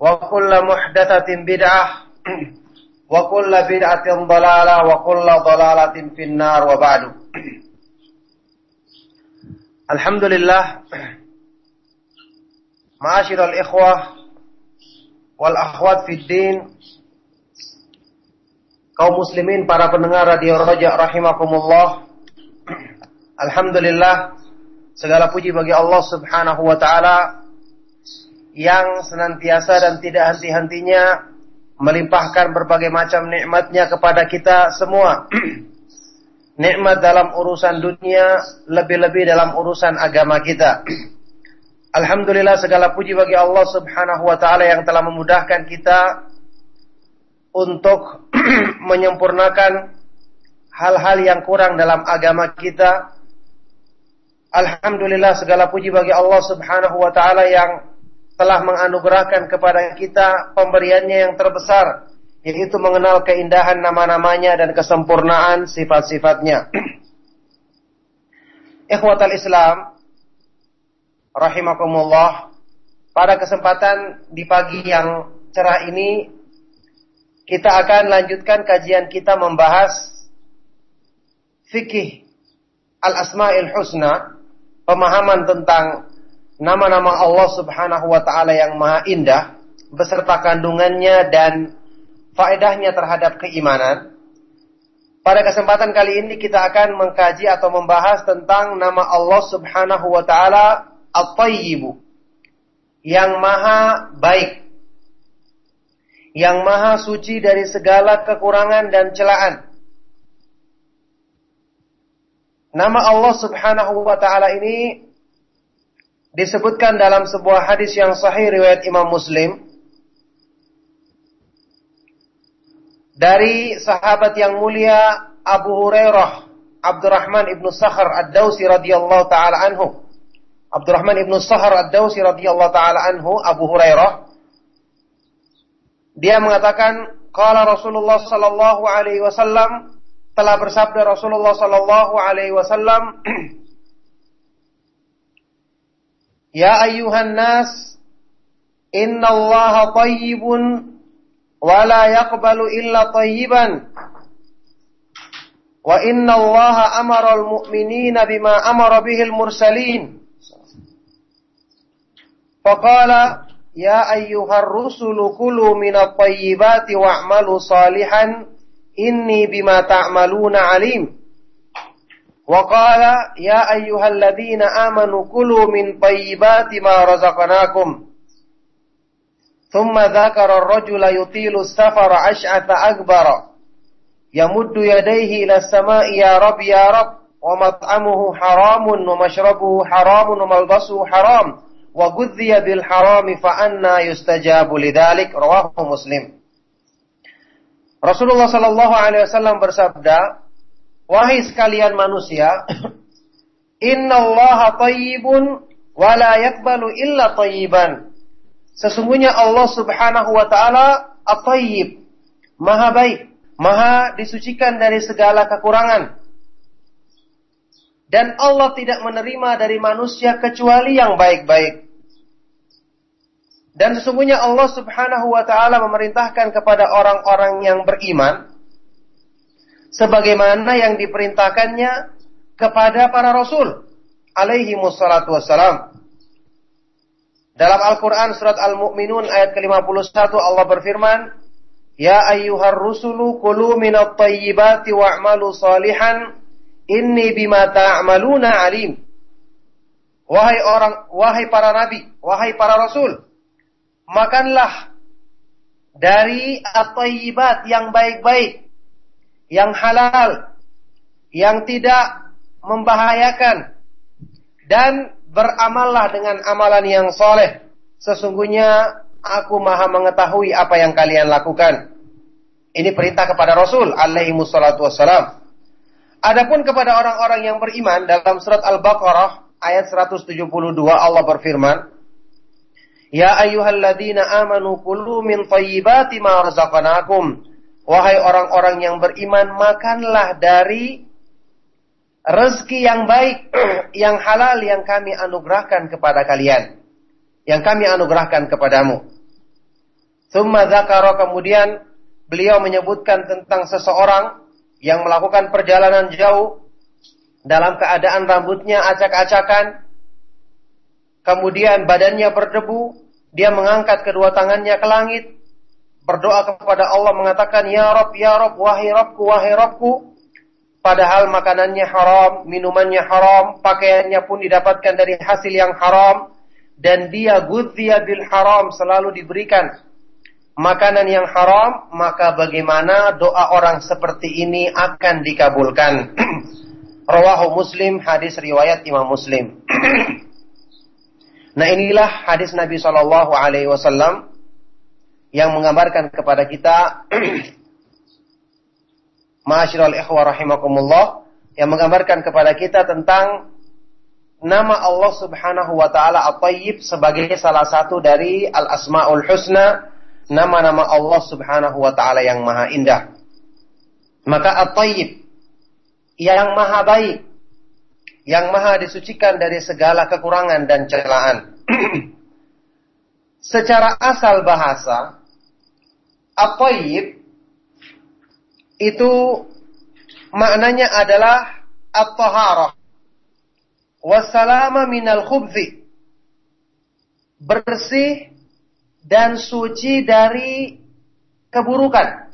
وكل محدثة بدعة وكل بدعة ضلالة وكل ضلالة في النار وبعد الحمد لله معاشر الإخوة والأخوات في الدين kaum muslimin para pendengar radio Raja rahimakumullah Alhamdulillah segala puji bagi Allah Subhanahu wa taala yang senantiasa dan tidak henti-hentinya melimpahkan berbagai macam nikmatnya kepada kita semua. Nikmat dalam urusan dunia, lebih-lebih dalam urusan agama kita. Alhamdulillah segala puji bagi Allah Subhanahu wa taala yang telah memudahkan kita untuk menyempurnakan hal-hal yang kurang dalam agama kita. Alhamdulillah segala puji bagi Allah Subhanahu wa taala yang telah menganugerahkan kepada kita pemberiannya yang terbesar, yaitu mengenal keindahan nama-namanya dan kesempurnaan sifat-sifatnya. Ikhwatal Islam, rahimakumullah, pada kesempatan di pagi yang cerah ini, kita akan lanjutkan kajian kita membahas fikih al-asma'il husna, pemahaman tentang nama-nama Allah Subhanahu wa taala yang maha indah beserta kandungannya dan faedahnya terhadap keimanan. Pada kesempatan kali ini kita akan mengkaji atau membahas tentang nama Allah Subhanahu wa taala At-Tayyibu yang maha baik yang maha suci dari segala kekurangan dan celaan. Nama Allah Subhanahu wa taala ini disebutkan dalam sebuah hadis yang sahih riwayat Imam Muslim. Dari sahabat yang mulia Abu Hurairah Abdurrahman ibnu Sakhar Ad-Dausi radhiyallahu taala anhu. Abdurrahman ibnu Sakhar Ad-Dausi radhiyallahu taala anhu Abu Hurairah. Dia mengatakan qala Rasulullah sallallahu alaihi wasallam telah bersabda Rasulullah sallallahu alaihi wasallam Ya ayuhan nas, inna Allah tayyibun wa la yaqbalu illa tayyiban. Wa inna Allah amara al-mu'minina bima amara bihi al-mursalin. Faqala ya ayyuhar rusulu kulu minat tayyibati wa'malu salihan inni bima ta'maluna alim. وقال يا أيها الذين آمنوا كلوا من طيبات ما رزقناكم ثم ذكر الرجل يطيل السفر أشعث أكبر يمد يديه إلى السماء يا رب يا رب ومطعمه حرام ومشربه حرام وملبسه حرام وغذي بالحرام فأنا يستجاب لذلك رواه مسلم Rasulullah Shallallahu Alaihi Wasallam bersabda, Wahai sekalian manusia, innallaha tayyibun wa la yakbalu illa tayyiban. Sesungguhnya Allah Subhanahu wa taala at-tayyib, maha baik, maha disucikan dari segala kekurangan. Dan Allah tidak menerima dari manusia kecuali yang baik-baik. Dan sesungguhnya Allah Subhanahu wa taala memerintahkan kepada orang-orang yang beriman sebagaimana yang diperintahkannya kepada para rasul alaihi wassalatu wassalam. Dalam Al-Quran surat Al-Mu'minun ayat ke-51 Allah berfirman, Ya ayyuhar rusulu kulu minat tayyibati wa'malu salihan inni bima ta'maluna alim. Wahai orang, wahai para nabi, wahai para rasul, makanlah dari at-tayyibat yang baik-baik, yang halal, yang tidak membahayakan, dan beramallah dengan amalan yang soleh. Sesungguhnya aku maha mengetahui apa yang kalian lakukan. Ini perintah kepada Rasul alaihi wassalatu wassalam. Adapun kepada orang-orang yang beriman dalam surat Al-Baqarah ayat 172 Allah berfirman, Ya ayyuhalladzina amanu kulu min thayyibati ma razaqnakum. Wahai orang-orang yang beriman, makanlah dari rezeki yang baik, yang halal yang kami anugerahkan kepada kalian. Yang kami anugerahkan kepadamu. Thumma zakara kemudian beliau menyebutkan tentang seseorang yang melakukan perjalanan jauh dalam keadaan rambutnya acak-acakan, kemudian badannya berdebu, dia mengangkat kedua tangannya ke langit, berdoa kepada Allah mengatakan, Ya Rob, Ya Rob, wahai Robku, wahai Robku. Padahal makanannya haram, minumannya haram, pakaiannya pun didapatkan dari hasil yang haram. Dan dia gudhiya bil haram selalu diberikan makanan yang haram, maka bagaimana doa orang seperti ini akan dikabulkan. Rawahu Muslim, hadis riwayat Imam Muslim. Nah inilah hadis Nabi Wasallam yang menggambarkan kepada kita, Masyiral ikhwah rahimakumullah, yang menggambarkan kepada kita tentang nama Allah Subhanahu wa taala At-Tayyib sebagai salah satu dari Al-Asmaul Husna, nama-nama Allah Subhanahu wa taala yang maha indah. Maka At-Tayyib yang maha baik yang maha disucikan dari segala kekurangan dan celaan. Secara asal bahasa, at-tayyib itu maknanya adalah at-taharah wassalama minal khubzi bersih dan suci dari keburukan.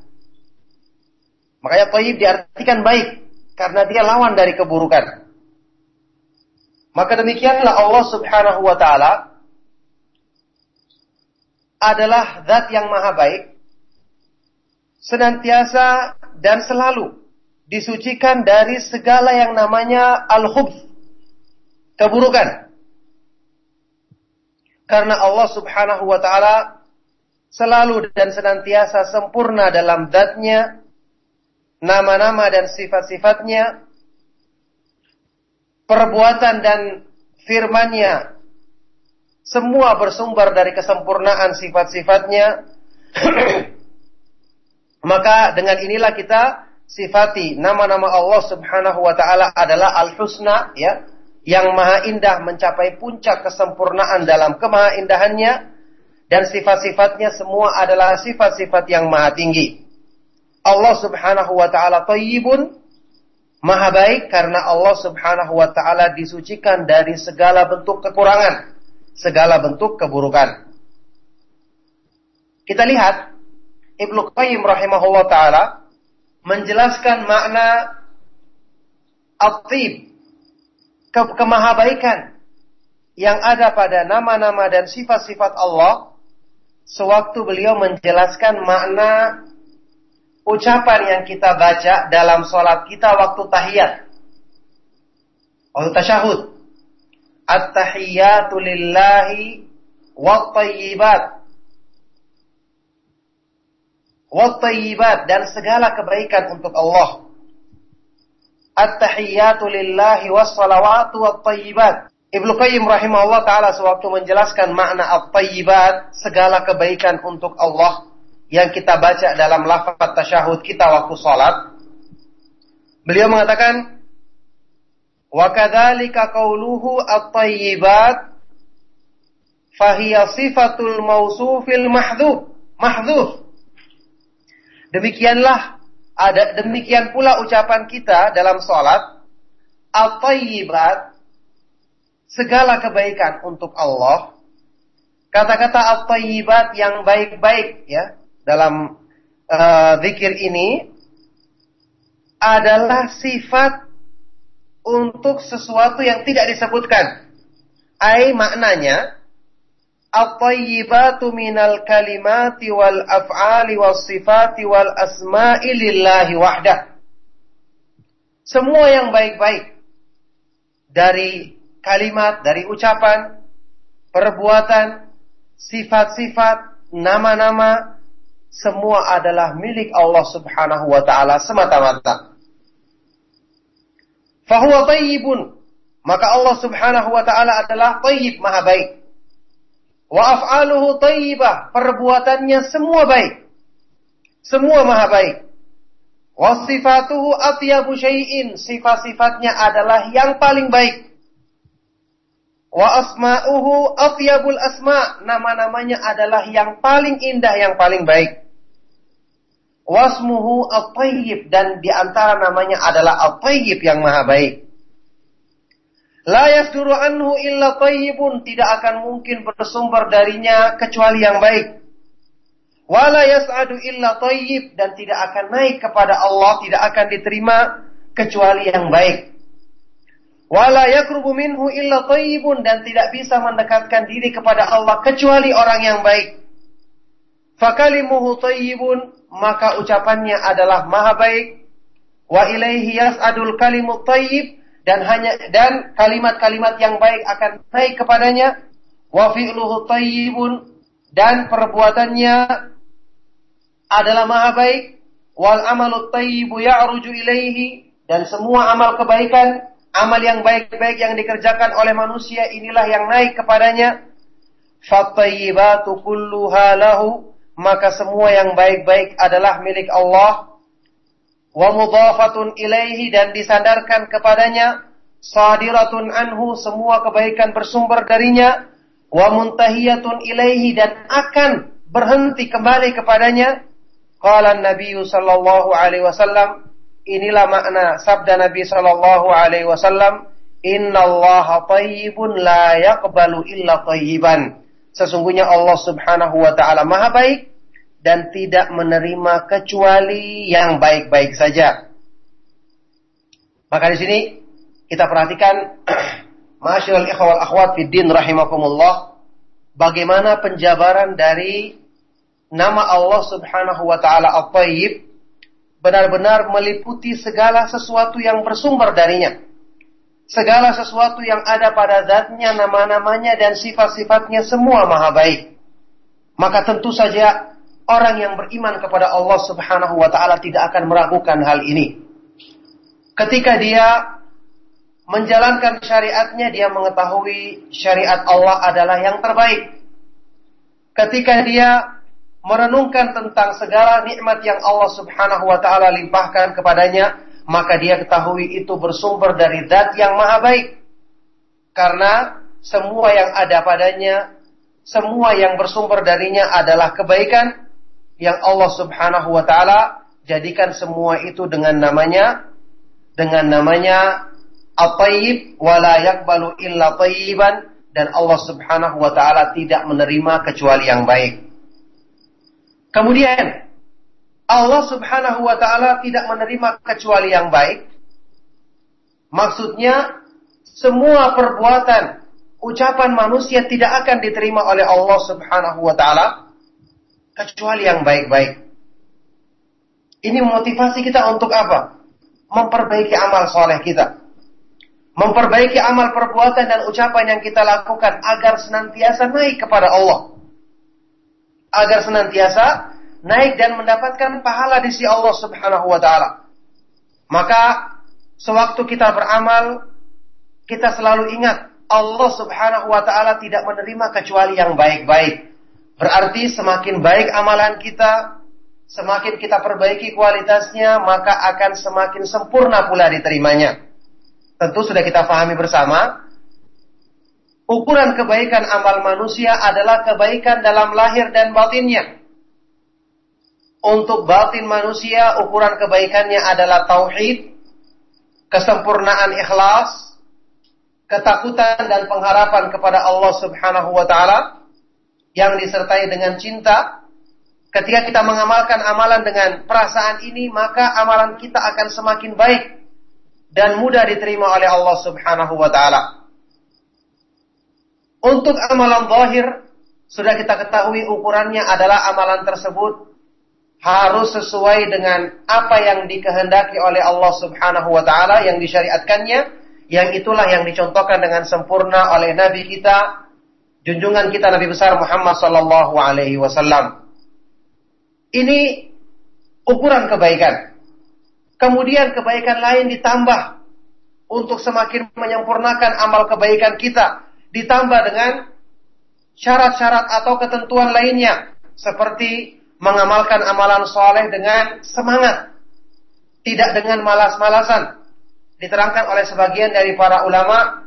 Makanya tayyib diartikan baik karena dia lawan dari keburukan. Maka demikianlah Allah Subhanahu wa taala adalah zat yang maha baik senantiasa dan selalu disucikan dari segala yang namanya al-khubth keburukan. Karena Allah Subhanahu wa taala selalu dan senantiasa sempurna dalam zatnya nama-nama dan sifat-sifatnya perbuatan dan firmannya semua bersumber dari kesempurnaan sifat-sifatnya maka dengan inilah kita sifati nama-nama Allah Subhanahu wa taala adalah al-husna ya yang maha indah mencapai puncak kesempurnaan dalam kemahaindahannya dan sifat-sifatnya semua adalah sifat-sifat yang maha tinggi. Allah Subhanahu wa taala thayyibun Maha baik karena Allah subhanahu wa ta'ala disucikan dari segala bentuk kekurangan. Segala bentuk keburukan. Kita lihat, Ibnu Qayyim rahimahullah ta'ala menjelaskan makna at-tib, ke kemahabaikan yang ada pada nama-nama dan sifat-sifat Allah sewaktu beliau menjelaskan makna ucapan yang kita baca dalam sholat kita waktu tahiyat. Waktu tasyahud. At-tahiyatu lillahi wa tayyibat. Wa tayyibat dan segala kebaikan untuk Allah. At-tahiyatu lillahi wa salawatu wa tayyibat. Ibnu Qayyim rahimahullah taala sewaktu menjelaskan makna at-tayyibat, segala kebaikan untuk Allah yang kita baca dalam lafaz tasyahud kita waktu salat. Beliau mengatakan wa kadzalika qauluhu at-tayyibat fahiya sifatul mausufil mahdhuf mahdhuf. Demikianlah ada demikian pula ucapan kita dalam salat at-tayyibat segala kebaikan untuk Allah. Kata-kata at-tayyibat yang baik-baik ya dalam uh, ini adalah sifat untuk sesuatu yang tidak disebutkan. Ai maknanya at-tayyibatu minal kalimati wal af'ali was sifati. Semua yang baik-baik dari kalimat, dari ucapan, perbuatan, sifat-sifat, nama-nama semua adalah milik Allah Subhanahu wa taala semata-mata. Fahuwa tayyibun. Maka Allah Subhanahu wa taala adalah tayyib, maha baik. Wa af'aluhu tayyibah. Perbuatannya semua baik. Semua maha baik. Wa sifatuhu atyabu syai'in. Sifat-sifatnya adalah yang paling baik. Wa asma'uhu atyabul asma. Nama-namanya adalah yang paling indah, yang paling baik. Wasmuhu at-tayyib dan di antara namanya adalah at-tayyib yang maha baik. La yasduru anhu illa tayyibun tidak akan mungkin bersumber darinya kecuali yang baik. Wala yas'adu illa tayyib dan tidak akan naik kepada Allah tidak akan diterima kecuali yang baik. Wala yakrubu minhu illa tayyibun dan tidak bisa mendekatkan diri kepada Allah kecuali orang yang baik. Fakalimuhu tayyibun maka ucapannya adalah maha baik wa ilaihi yas'adul kalimut thayyib dan hanya dan kalimat-kalimat yang baik akan naik kepadanya. Wa fi'luhu thayyibun dan perbuatannya adalah maha baik. Wal amalu thayyibu ya'ruju ilaihi. Dan semua amal kebaikan amal yang baik-baik yang dikerjakan oleh manusia inilah yang naik kepadanya. Fattayyibatu kulluha lahu. Maka semua yang baik-baik adalah milik Allah wa mudhafatun ilaihi dan disandarkan kepadanya sadiratun anhu semua kebaikan bersumber darinya wa muntahiyatun ilaihi dan akan berhenti kembali kepadanya. Qala Nabi sallallahu alaihi wasallam inilah makna sabda Nabi sallallahu alaihi wasallam innallaha thayyibun la yaqbalu illa thayyiban Sesungguhnya Allah Subhanahu wa taala Maha baik dan tidak menerima kecuali yang baik-baik saja. Maka di sini kita perhatikan Masyaallah ikhwal akhwat fid din rahimakumullah bagaimana penjabaran dari nama Allah Subhanahu wa taala At-Tayyib benar-benar meliputi segala sesuatu yang bersumber darinya segala sesuatu yang ada pada zatnya, nama-namanya, dan sifat-sifatnya semua maha baik. Maka tentu saja orang yang beriman kepada Allah subhanahu wa ta'ala tidak akan meragukan hal ini. Ketika dia menjalankan syariatnya, dia mengetahui syariat Allah adalah yang terbaik. Ketika dia merenungkan tentang segala nikmat yang Allah subhanahu wa ta'ala limpahkan kepadanya, maka dia ketahui itu bersumber dari zat yang maha baik. Karena semua yang ada padanya, semua yang bersumber darinya adalah kebaikan yang Allah Subhanahu wa taala jadikan semua itu dengan namanya dengan namanya At-Tayyib wa la yaqbalu illa tayyiban dan Allah Subhanahu wa taala tidak menerima kecuali yang baik. Kemudian Allah subhanahu wa ta'ala tidak menerima kecuali yang baik. Maksudnya, semua perbuatan, ucapan manusia tidak akan diterima oleh Allah subhanahu wa ta'ala. Kecuali yang baik-baik. Ini motivasi kita untuk apa? Memperbaiki amal soleh kita. Memperbaiki amal perbuatan dan ucapan yang kita lakukan agar senantiasa naik kepada Allah. Agar senantiasa naik dan mendapatkan pahala di sisi Allah Subhanahu wa taala. Maka sewaktu kita beramal kita selalu ingat Allah Subhanahu wa taala tidak menerima kecuali yang baik-baik. Berarti semakin baik amalan kita, semakin kita perbaiki kualitasnya, maka akan semakin sempurna pula diterimanya. Tentu sudah kita pahami bersama, ukuran kebaikan amal manusia adalah kebaikan dalam lahir dan batinnya. Untuk batin manusia, ukuran kebaikannya adalah tauhid, kesempurnaan ikhlas, ketakutan dan pengharapan kepada Allah Subhanahu wa taala yang disertai dengan cinta, Ketika kita mengamalkan amalan dengan perasaan ini, maka amalan kita akan semakin baik dan mudah diterima oleh Allah Subhanahu wa taala. Untuk amalan zahir, sudah kita ketahui ukurannya adalah amalan tersebut harus sesuai dengan apa yang dikehendaki oleh Allah Subhanahu wa taala yang disyariatkannya, yang itulah yang dicontohkan dengan sempurna oleh nabi kita, junjungan kita Nabi besar Muhammad sallallahu alaihi wasallam. Ini ukuran kebaikan. Kemudian kebaikan lain ditambah untuk semakin menyempurnakan amal kebaikan kita. Ditambah dengan syarat-syarat atau ketentuan lainnya. Seperti mengamalkan amalan soleh dengan semangat. Tidak dengan malas-malasan. Diterangkan oleh sebagian dari para ulama.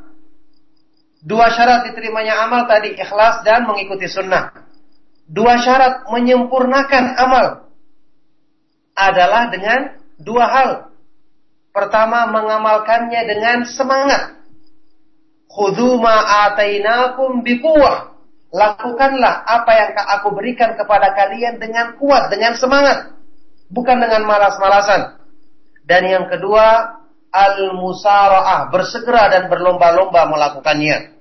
Dua syarat diterimanya amal tadi ikhlas dan mengikuti sunnah dua syarat menyempurnakan amal adalah dengan dua hal. Pertama, mengamalkannya dengan semangat. Khudhu ma'atainakum biquwah. Lakukanlah apa yang aku berikan kepada kalian dengan kuat, dengan semangat. Bukan dengan malas-malasan. Dan yang kedua, al-musara'ah. Bersegera dan berlomba-lomba melakukannya.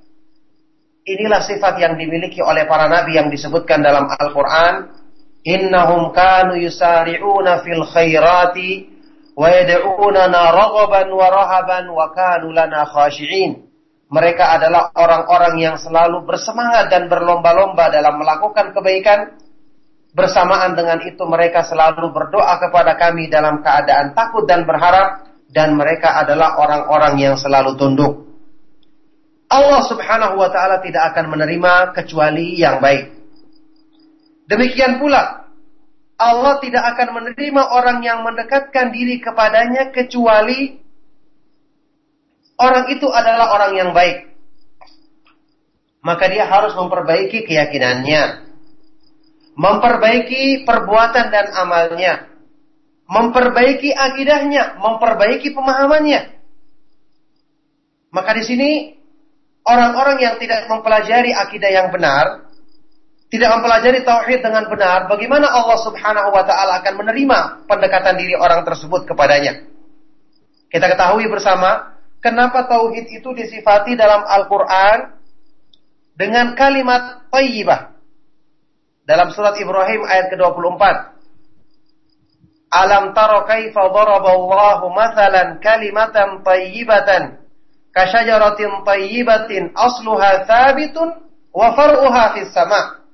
Inilah sifat yang dimiliki oleh para nabi yang disebutkan dalam Al-Quran. Innahum kanu yusari'una fil khairati wa yad'unana raghaban wa rahaban wa kanu lana khashi'in. Mereka adalah orang-orang yang selalu bersemangat dan berlomba-lomba dalam melakukan kebaikan. Bersamaan dengan itu mereka selalu berdoa kepada kami dalam keadaan takut dan berharap. Dan mereka adalah orang-orang yang selalu tunduk. Allah Subhanahu wa taala tidak akan menerima kecuali yang baik. Demikian pula Allah tidak akan menerima orang yang mendekatkan diri kepadanya kecuali orang itu adalah orang yang baik. Maka dia harus memperbaiki keyakinannya, memperbaiki perbuatan dan amalnya, memperbaiki akidahnya, memperbaiki pemahamannya. Maka di sini orang-orang yang tidak mempelajari akidah yang benar, tidak mempelajari tauhid dengan benar, bagaimana Allah Subhanahu wa taala akan menerima pendekatan diri orang tersebut kepadanya? Kita ketahui bersama kenapa tauhid itu disifati dalam Al-Qur'an dengan kalimat thayyibah. Dalam surat Ibrahim ayat ke-24. Alam taro kaifa daraballahu mathalan kalimatan thayyibatan kasyajaratin tayyibatin asluha thabitun wa far'uha fis sama.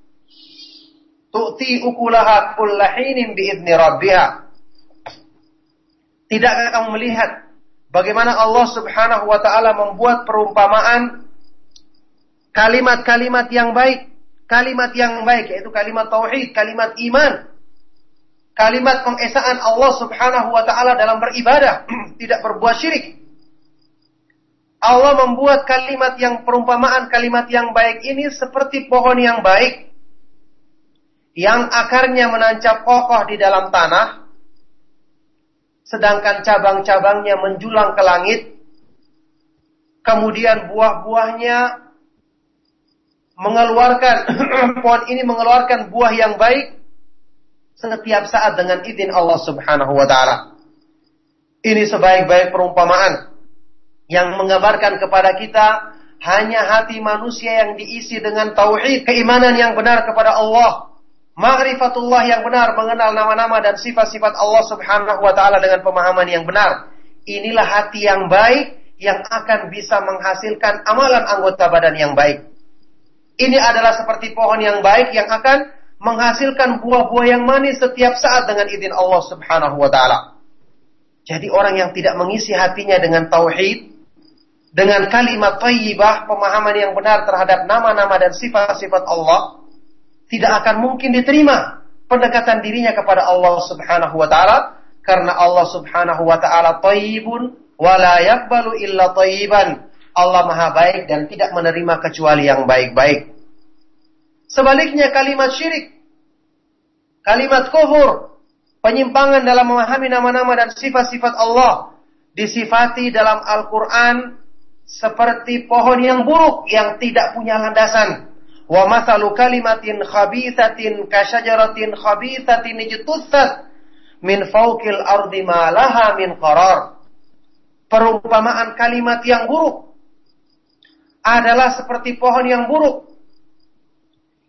Tu'ti ukulaha kullahinin biidni rabbiha. Tidakkah kamu melihat bagaimana Allah Subhanahu wa taala membuat perumpamaan kalimat-kalimat yang baik, kalimat yang baik yaitu kalimat tauhid, kalimat iman, kalimat pengesaan Allah Subhanahu wa taala dalam beribadah, tidak berbuat syirik. Allah membuat kalimat yang perumpamaan kalimat yang baik ini seperti pohon yang baik. Yang akarnya menancap kokoh di dalam tanah. Sedangkan cabang-cabangnya menjulang ke langit. Kemudian buah-buahnya mengeluarkan pohon ini mengeluarkan buah yang baik setiap saat dengan izin Allah Subhanahu wa taala. Ini sebaik-baik perumpamaan yang menggambarkan kepada kita hanya hati manusia yang diisi dengan tauhid, keimanan yang benar kepada Allah, ma'rifatullah yang benar, mengenal nama-nama dan sifat-sifat Allah Subhanahu wa taala dengan pemahaman yang benar. Inilah hati yang baik yang akan bisa menghasilkan amalan anggota badan yang baik. Ini adalah seperti pohon yang baik yang akan menghasilkan buah-buah yang manis setiap saat dengan izin Allah Subhanahu wa taala. Jadi orang yang tidak mengisi hatinya dengan tauhid, dengan kalimat tayyibah, pemahaman yang benar terhadap nama-nama dan sifat-sifat Allah, tidak akan mungkin diterima pendekatan dirinya kepada Allah Subhanahu wa taala karena Allah Subhanahu wa taala thayyibun wa la yaqbalu illa thayyiban. Allah Maha baik dan tidak menerima kecuali yang baik-baik. Sebaliknya kalimat syirik, kalimat kufur, penyimpangan dalam memahami nama-nama dan sifat-sifat Allah disifati dalam Al-Quran seperti pohon yang buruk yang tidak punya landasan. Wa mathalu kalimatin khabithatin kasyajaratin khabithatin ijtussat min fawqil ardi ma laha min qarar. Perumpamaan kalimat yang buruk adalah seperti pohon yang buruk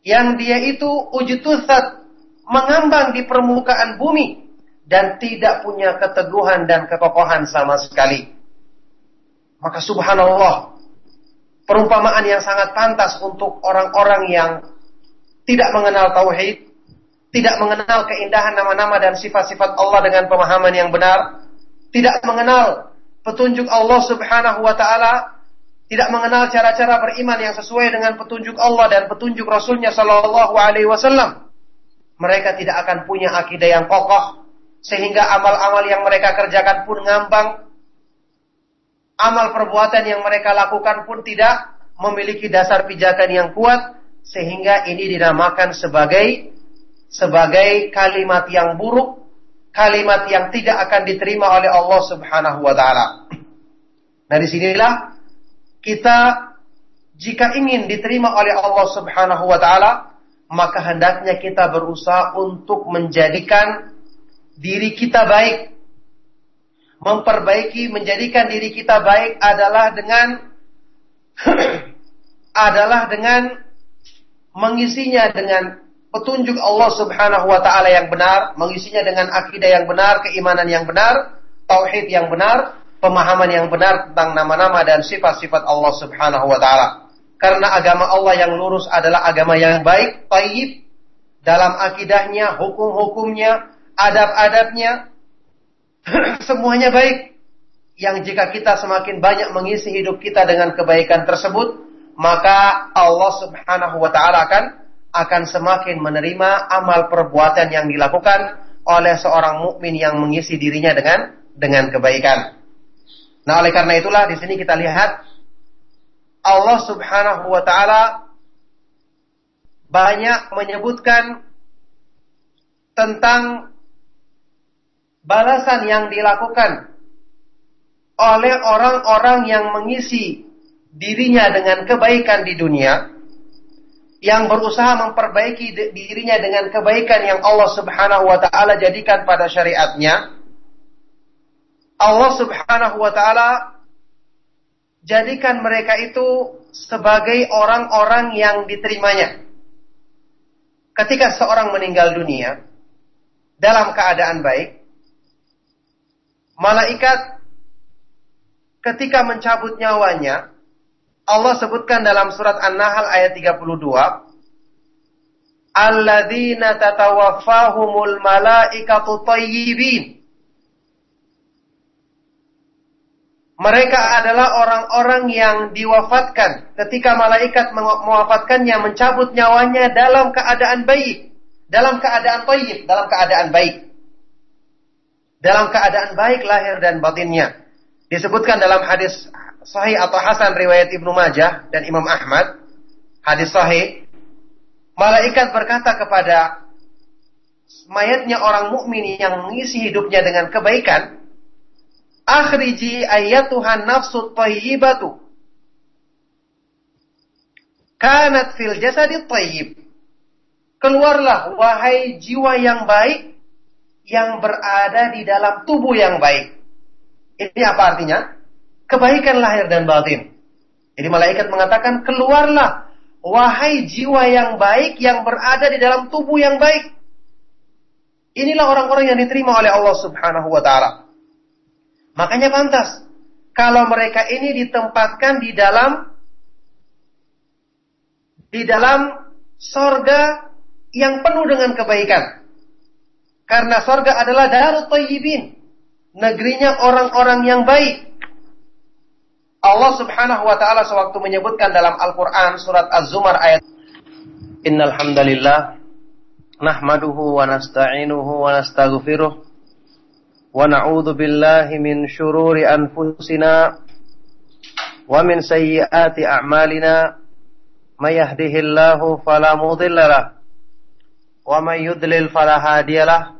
yang dia itu ujtusat mengambang di permukaan bumi dan tidak punya keteguhan dan kekokohan sama sekali. Maka subhanallah, perumpamaan yang sangat pantas untuk orang-orang yang tidak mengenal tauhid, tidak mengenal keindahan nama-nama dan sifat-sifat Allah dengan pemahaman yang benar, tidak mengenal petunjuk Allah Subhanahu wa taala, tidak mengenal cara-cara beriman yang sesuai dengan petunjuk Allah dan petunjuk Rasulnya Shallallahu Alaihi Wasallam, mereka tidak akan punya akidah yang kokoh sehingga amal-amal yang mereka kerjakan pun ngambang, amal perbuatan yang mereka lakukan pun tidak memiliki dasar pijakan yang kuat sehingga ini dinamakan sebagai sebagai kalimat yang buruk, kalimat yang tidak akan diterima oleh Allah Subhanahu wa taala. Nah, di sinilah kita jika ingin diterima oleh Allah Subhanahu wa taala, maka hendaknya kita berusaha untuk menjadikan diri kita baik memperbaiki, menjadikan diri kita baik adalah dengan adalah dengan mengisinya dengan petunjuk Allah Subhanahu wa taala yang benar, mengisinya dengan akidah yang benar, keimanan yang benar, tauhid yang benar, pemahaman yang benar tentang nama-nama dan sifat-sifat Allah Subhanahu wa taala. Karena agama Allah yang lurus adalah agama yang baik, taib dalam akidahnya, hukum-hukumnya, adab-adabnya, semuanya baik. Yang jika kita semakin banyak mengisi hidup kita dengan kebaikan tersebut, maka Allah Subhanahu wa taala akan akan semakin menerima amal perbuatan yang dilakukan oleh seorang mukmin yang mengisi dirinya dengan dengan kebaikan. Nah, oleh karena itulah di sini kita lihat Allah Subhanahu wa taala banyak menyebutkan tentang balasan yang dilakukan oleh orang-orang yang mengisi dirinya dengan kebaikan di dunia, yang berusaha memperbaiki dirinya dengan kebaikan yang Allah Subhanahu wa taala jadikan pada syariatnya. Allah Subhanahu wa taala jadikan mereka itu sebagai orang-orang yang diterimanya. Ketika seorang meninggal dunia dalam keadaan baik, malaikat ketika mencabut nyawanya, Allah sebutkan dalam surat An-Nahl ayat 32, Alladzina tatawaffahumul malaikatu tayyibin. Mereka adalah orang-orang yang diwafatkan ketika malaikat mewafatkannya, mencabut nyawanya dalam keadaan baik, dalam keadaan tayyib, dalam keadaan baik dalam keadaan baik lahir dan batinnya. Disebutkan dalam hadis sahih atau hasan riwayat Ibnu Majah dan Imam Ahmad, hadis sahih, malaikat berkata kepada mayatnya orang mukmin yang mengisi hidupnya dengan kebaikan, "Akhriji ayyatuhan nafsu thayyibatu." Kanat fil jasadi thayyib. Keluarlah wahai jiwa yang baik yang berada di dalam tubuh yang baik. Ini apa artinya? Kebaikan lahir dan batin. Jadi malaikat mengatakan, keluarlah wahai jiwa yang baik yang berada di dalam tubuh yang baik. Inilah orang-orang yang diterima oleh Allah Subhanahu wa taala. Makanya pantas kalau mereka ini ditempatkan di dalam di dalam sorga yang penuh dengan kebaikan. Karena sorga adalah darut tayyibin. Negerinya orang-orang yang baik. Allah subhanahu wa ta'ala sewaktu menyebutkan dalam Al-Quran surat Az-Zumar ayat Innalhamdalillah. nahmaduhu wa nasta'inuhu wa nasta'gufiruh. wa na'udhu billahi min syururi anfusina wa min sayyiati a'malina Mayahdihillahu falamudillalah. Wa mayyudlil falahadiyalah. wa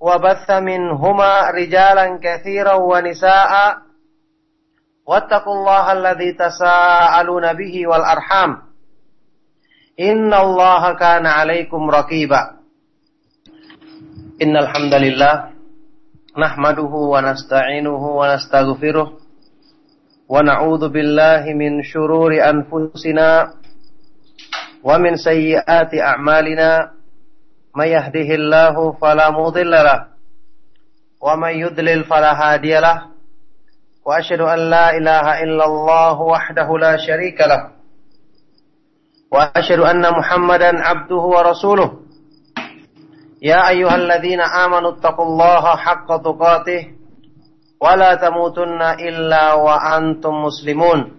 وبث منهما رجالا كثيرا ونساء واتقوا الله الذي تساءلون به والأرحام إن الله كان عليكم رقيبا إن الحمد لله نحمده ونستعينه ونستغفره ونعوذ بالله من شرور أنفسنا ومن سيئات أعمالنا من يهده الله فلا مضل له ومن يضلل فلا هادي له وأشهد أن لا إله إلا الله وحده لا شريك له وأشهد أن محمدا عبده ورسوله يا أيها الذين آمنوا اتقوا الله حق تقاته ولا تموتن إلا وأنتم مسلمون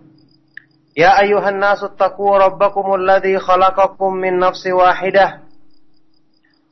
يا أيها الناس اتقوا ربكم الذي خلقكم من نفس واحدة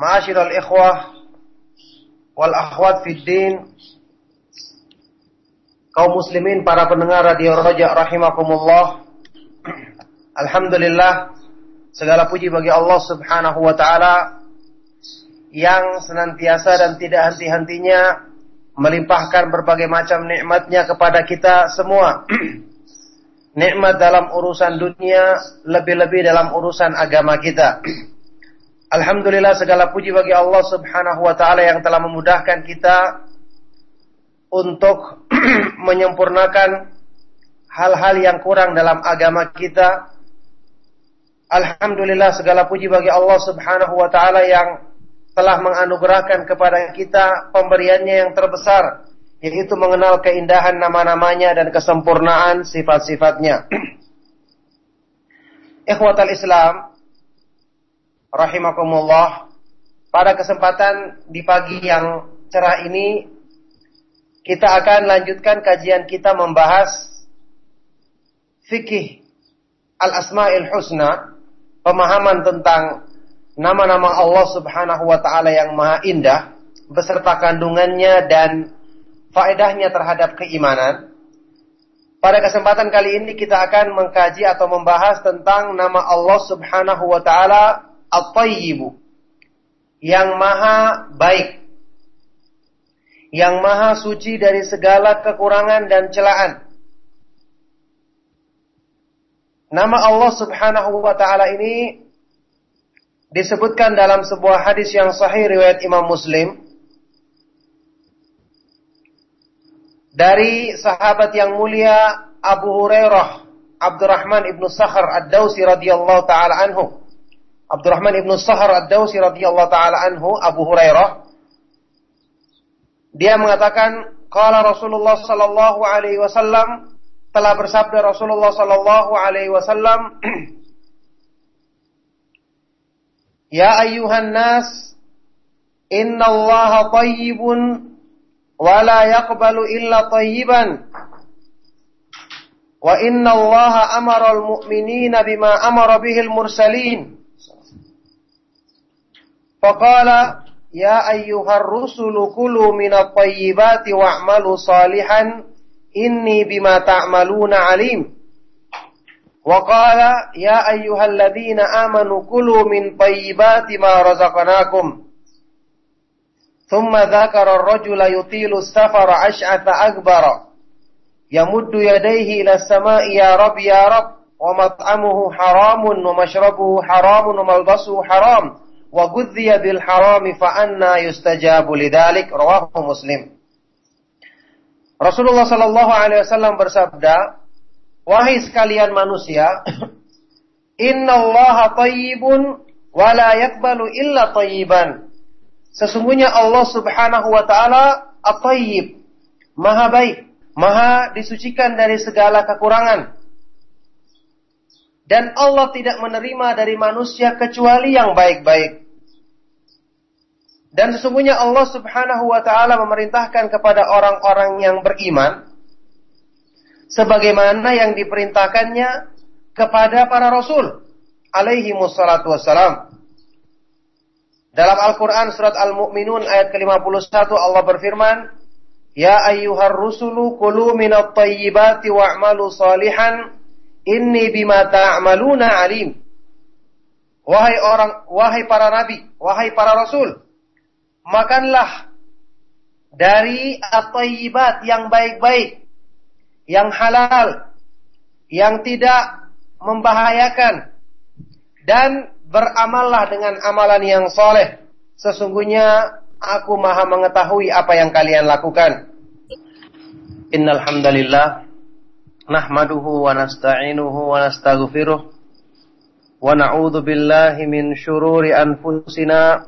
معاشر الإخوة والأخوات في الدين kaum muslimin para pendengar radio Raja rahimakumullah Alhamdulillah segala puji bagi Allah Subhanahu wa taala yang senantiasa dan tidak henti-hentinya melimpahkan berbagai macam nikmatnya kepada kita semua. Nikmat dalam urusan dunia, lebih-lebih dalam urusan agama kita. Alhamdulillah segala puji bagi Allah Subhanahu wa taala yang telah memudahkan kita untuk menyempurnakan hal-hal yang kurang dalam agama kita. Alhamdulillah segala puji bagi Allah Subhanahu wa taala yang telah menganugerahkan kepada kita pemberiannya yang terbesar, yaitu mengenal keindahan nama-namanya dan kesempurnaan sifat-sifatnya. Ikhwatal Islam, rahimakumullah, pada kesempatan di pagi yang cerah ini, kita akan lanjutkan kajian kita membahas fikih al-asma'il husna, pemahaman tentang nama-nama Allah Subhanahu wa taala yang maha indah beserta kandungannya dan faedahnya terhadap keimanan. Pada kesempatan kali ini kita akan mengkaji atau membahas tentang nama Allah Subhanahu wa taala At-Tayyibu. Yang maha baik. Yang maha suci dari segala kekurangan dan celaan. Nama Allah Subhanahu wa taala ini disebutkan dalam sebuah hadis yang sahih riwayat Imam Muslim. Dari sahabat yang mulia Abu Hurairah Abdurrahman ibnu Sakhar Ad-Dausi radhiyallahu taala anhu Abdurrahman ibnu Sahar ad-Dausi radhiyallahu taala anhu Abu Hurairah. Dia mengatakan qala Rasulullah sallallahu alaihi wasallam telah bersabda Rasulullah sallallahu alaihi wasallam Ya ayuhan nas inna Allah tayyibun wa la yaqbalu illa tayyiban. Wa inna Allah amara al-mu'minina bima amara bihil mursalin. فقال يا أيها الرسل كلوا من الطيبات واعملوا صالحا إني بما تعملون عليم. وقال يا أيها الذين آمنوا كلوا من طيبات ما رزقناكم. ثم ذكر الرجل يطيل السفر أشعث أكبر. يمد يديه إلى السماء يا رب يا رب. ومطعمه حرام ومشربه حرام وملبسه حرام. wa gudziya bil harami fa anna yustajabu lidzalik rawahu Muslim. Rasulullah sallallahu alaihi wasallam bersabda, "Wahai sekalian manusia, innallaha thayyibun wa la yaqbalu illa thayyiban." Sesungguhnya Allah Subhanahu wa taala at-thayyib, Maha baik, Maha disucikan dari segala kekurangan. Dan Allah tidak menerima dari manusia kecuali yang baik-baik. Dan sesungguhnya Allah Subhanahu wa taala memerintahkan kepada orang-orang yang beriman sebagaimana yang diperintahkannya kepada para rasul alaihi wassalatu wassalam. Dalam Al-Quran surat Al-Mu'minun ayat ke-51 Allah berfirman, Ya ayyuhar rusulu kulu minat tayyibati wa'malu salihan inni bima ta'maluna alim. Wahai orang, wahai para nabi, wahai para rasul, makanlah dari at-tayyibat yang baik-baik, yang halal, yang tidak membahayakan, dan beramallah dengan amalan yang soleh. Sesungguhnya aku maha mengetahui apa yang kalian lakukan. Innal hamdalillah nahmaduhu wa nasta'inuhu wa nastaghfiruh wa na'udzu billahi min shururi anfusina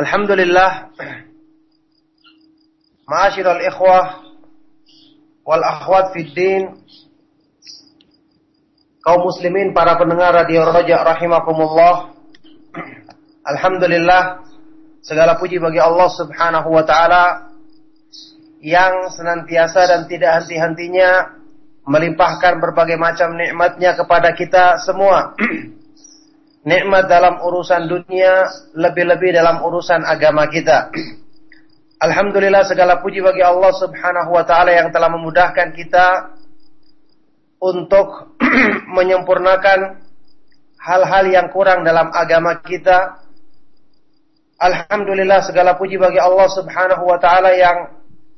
Alhamdulillah Ma'asyiral ikhwah wal akhwat fid din kaum muslimin para pendengar radio Raja rahimakumullah. Alhamdulillah segala puji bagi Allah Subhanahu wa taala yang senantiasa dan tidak henti-hentinya melimpahkan berbagai macam nikmatnya kepada kita semua. Nikmat dalam urusan dunia, lebih-lebih dalam urusan agama kita. Alhamdulillah segala puji bagi Allah Subhanahu wa taala yang telah memudahkan kita untuk menyempurnakan hal-hal yang kurang dalam agama kita. Alhamdulillah segala puji bagi Allah Subhanahu wa taala yang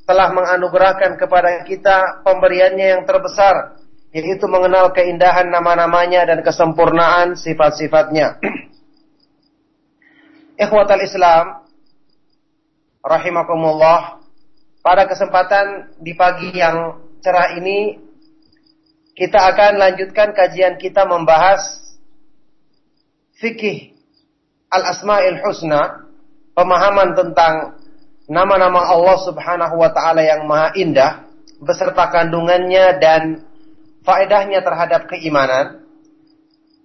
telah menganugerahkan kepada kita pemberiannya yang terbesar yaitu mengenal keindahan nama-namanya dan kesempurnaan sifat-sifatnya. Ikhwatal Islam rahimakumullah pada kesempatan di pagi yang cerah ini kita akan lanjutkan kajian kita membahas fikih al-asma'il husna, pemahaman tentang nama-nama Allah Subhanahu wa taala yang maha indah, beserta kandungannya dan faedahnya terhadap keimanan.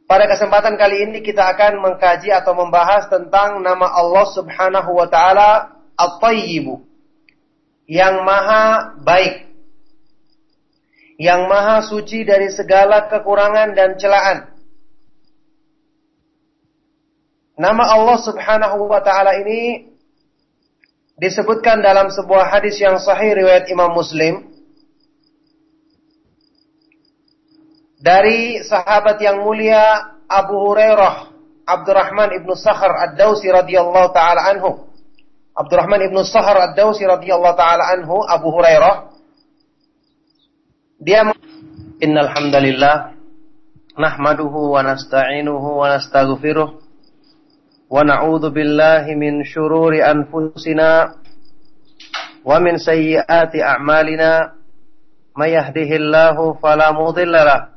Pada kesempatan kali ini kita akan mengkaji atau membahas tentang nama Allah Subhanahu wa taala At-Tayyibu. Yang maha baik. Yang maha suci dari segala kekurangan dan celaan. Nama Allah Subhanahu wa taala ini disebutkan dalam sebuah hadis yang sahih riwayat Imam Muslim dari sahabat yang mulia Abu Hurairah Abdurrahman ibnu Sakhar ad-Dausi radhiyallahu taala anhu. Abdurrahman ibnu Sakhar ad-Dausi radhiyallahu taala anhu Abu Hurairah. Dia Innal hamdalillah nahmaduhu wa nasta'inuhu wa nastaghfiruh wa na'udzu billahi min shururi anfusina wa min sayyiati a'malina. May yahdihillahu fala mudilla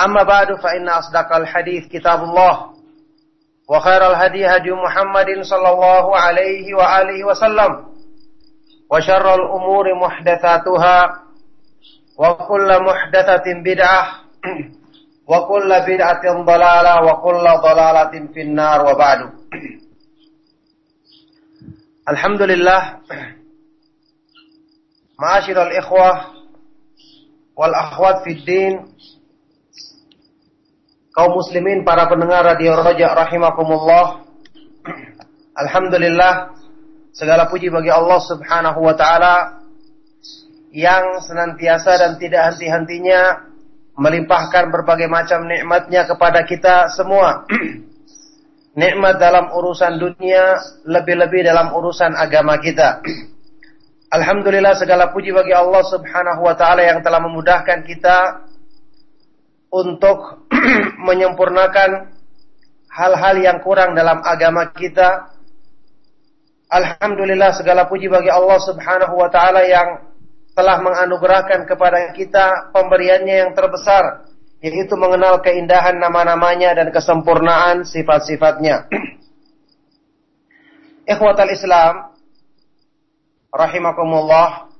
أما بعد فإن أصدق الحديث كتاب الله وخير الهدي هدي محمد صلى الله عليه وآله وسلم وشر الأمور محدثاتها وكل محدثة بدعة وكل بدعة ضلالة وكل ضلالة في النار وبعد. الحمد لله معاشر الإخوة والأخوات في الدين kaum muslimin para pendengar radio Raja rahimakumullah Alhamdulillah segala puji bagi Allah Subhanahu wa taala yang senantiasa dan tidak henti-hentinya melimpahkan berbagai macam nikmatnya kepada kita semua. Nikmat dalam urusan dunia, lebih-lebih dalam urusan agama kita. Alhamdulillah segala puji bagi Allah Subhanahu wa taala yang telah memudahkan kita untuk menyempurnakan hal-hal yang kurang dalam agama kita. Alhamdulillah segala puji bagi Allah Subhanahu wa taala yang telah menganugerahkan kepada kita pemberiannya yang terbesar yaitu mengenal keindahan nama-namanya dan kesempurnaan sifat-sifatnya. Ikhwatal Islam rahimakumullah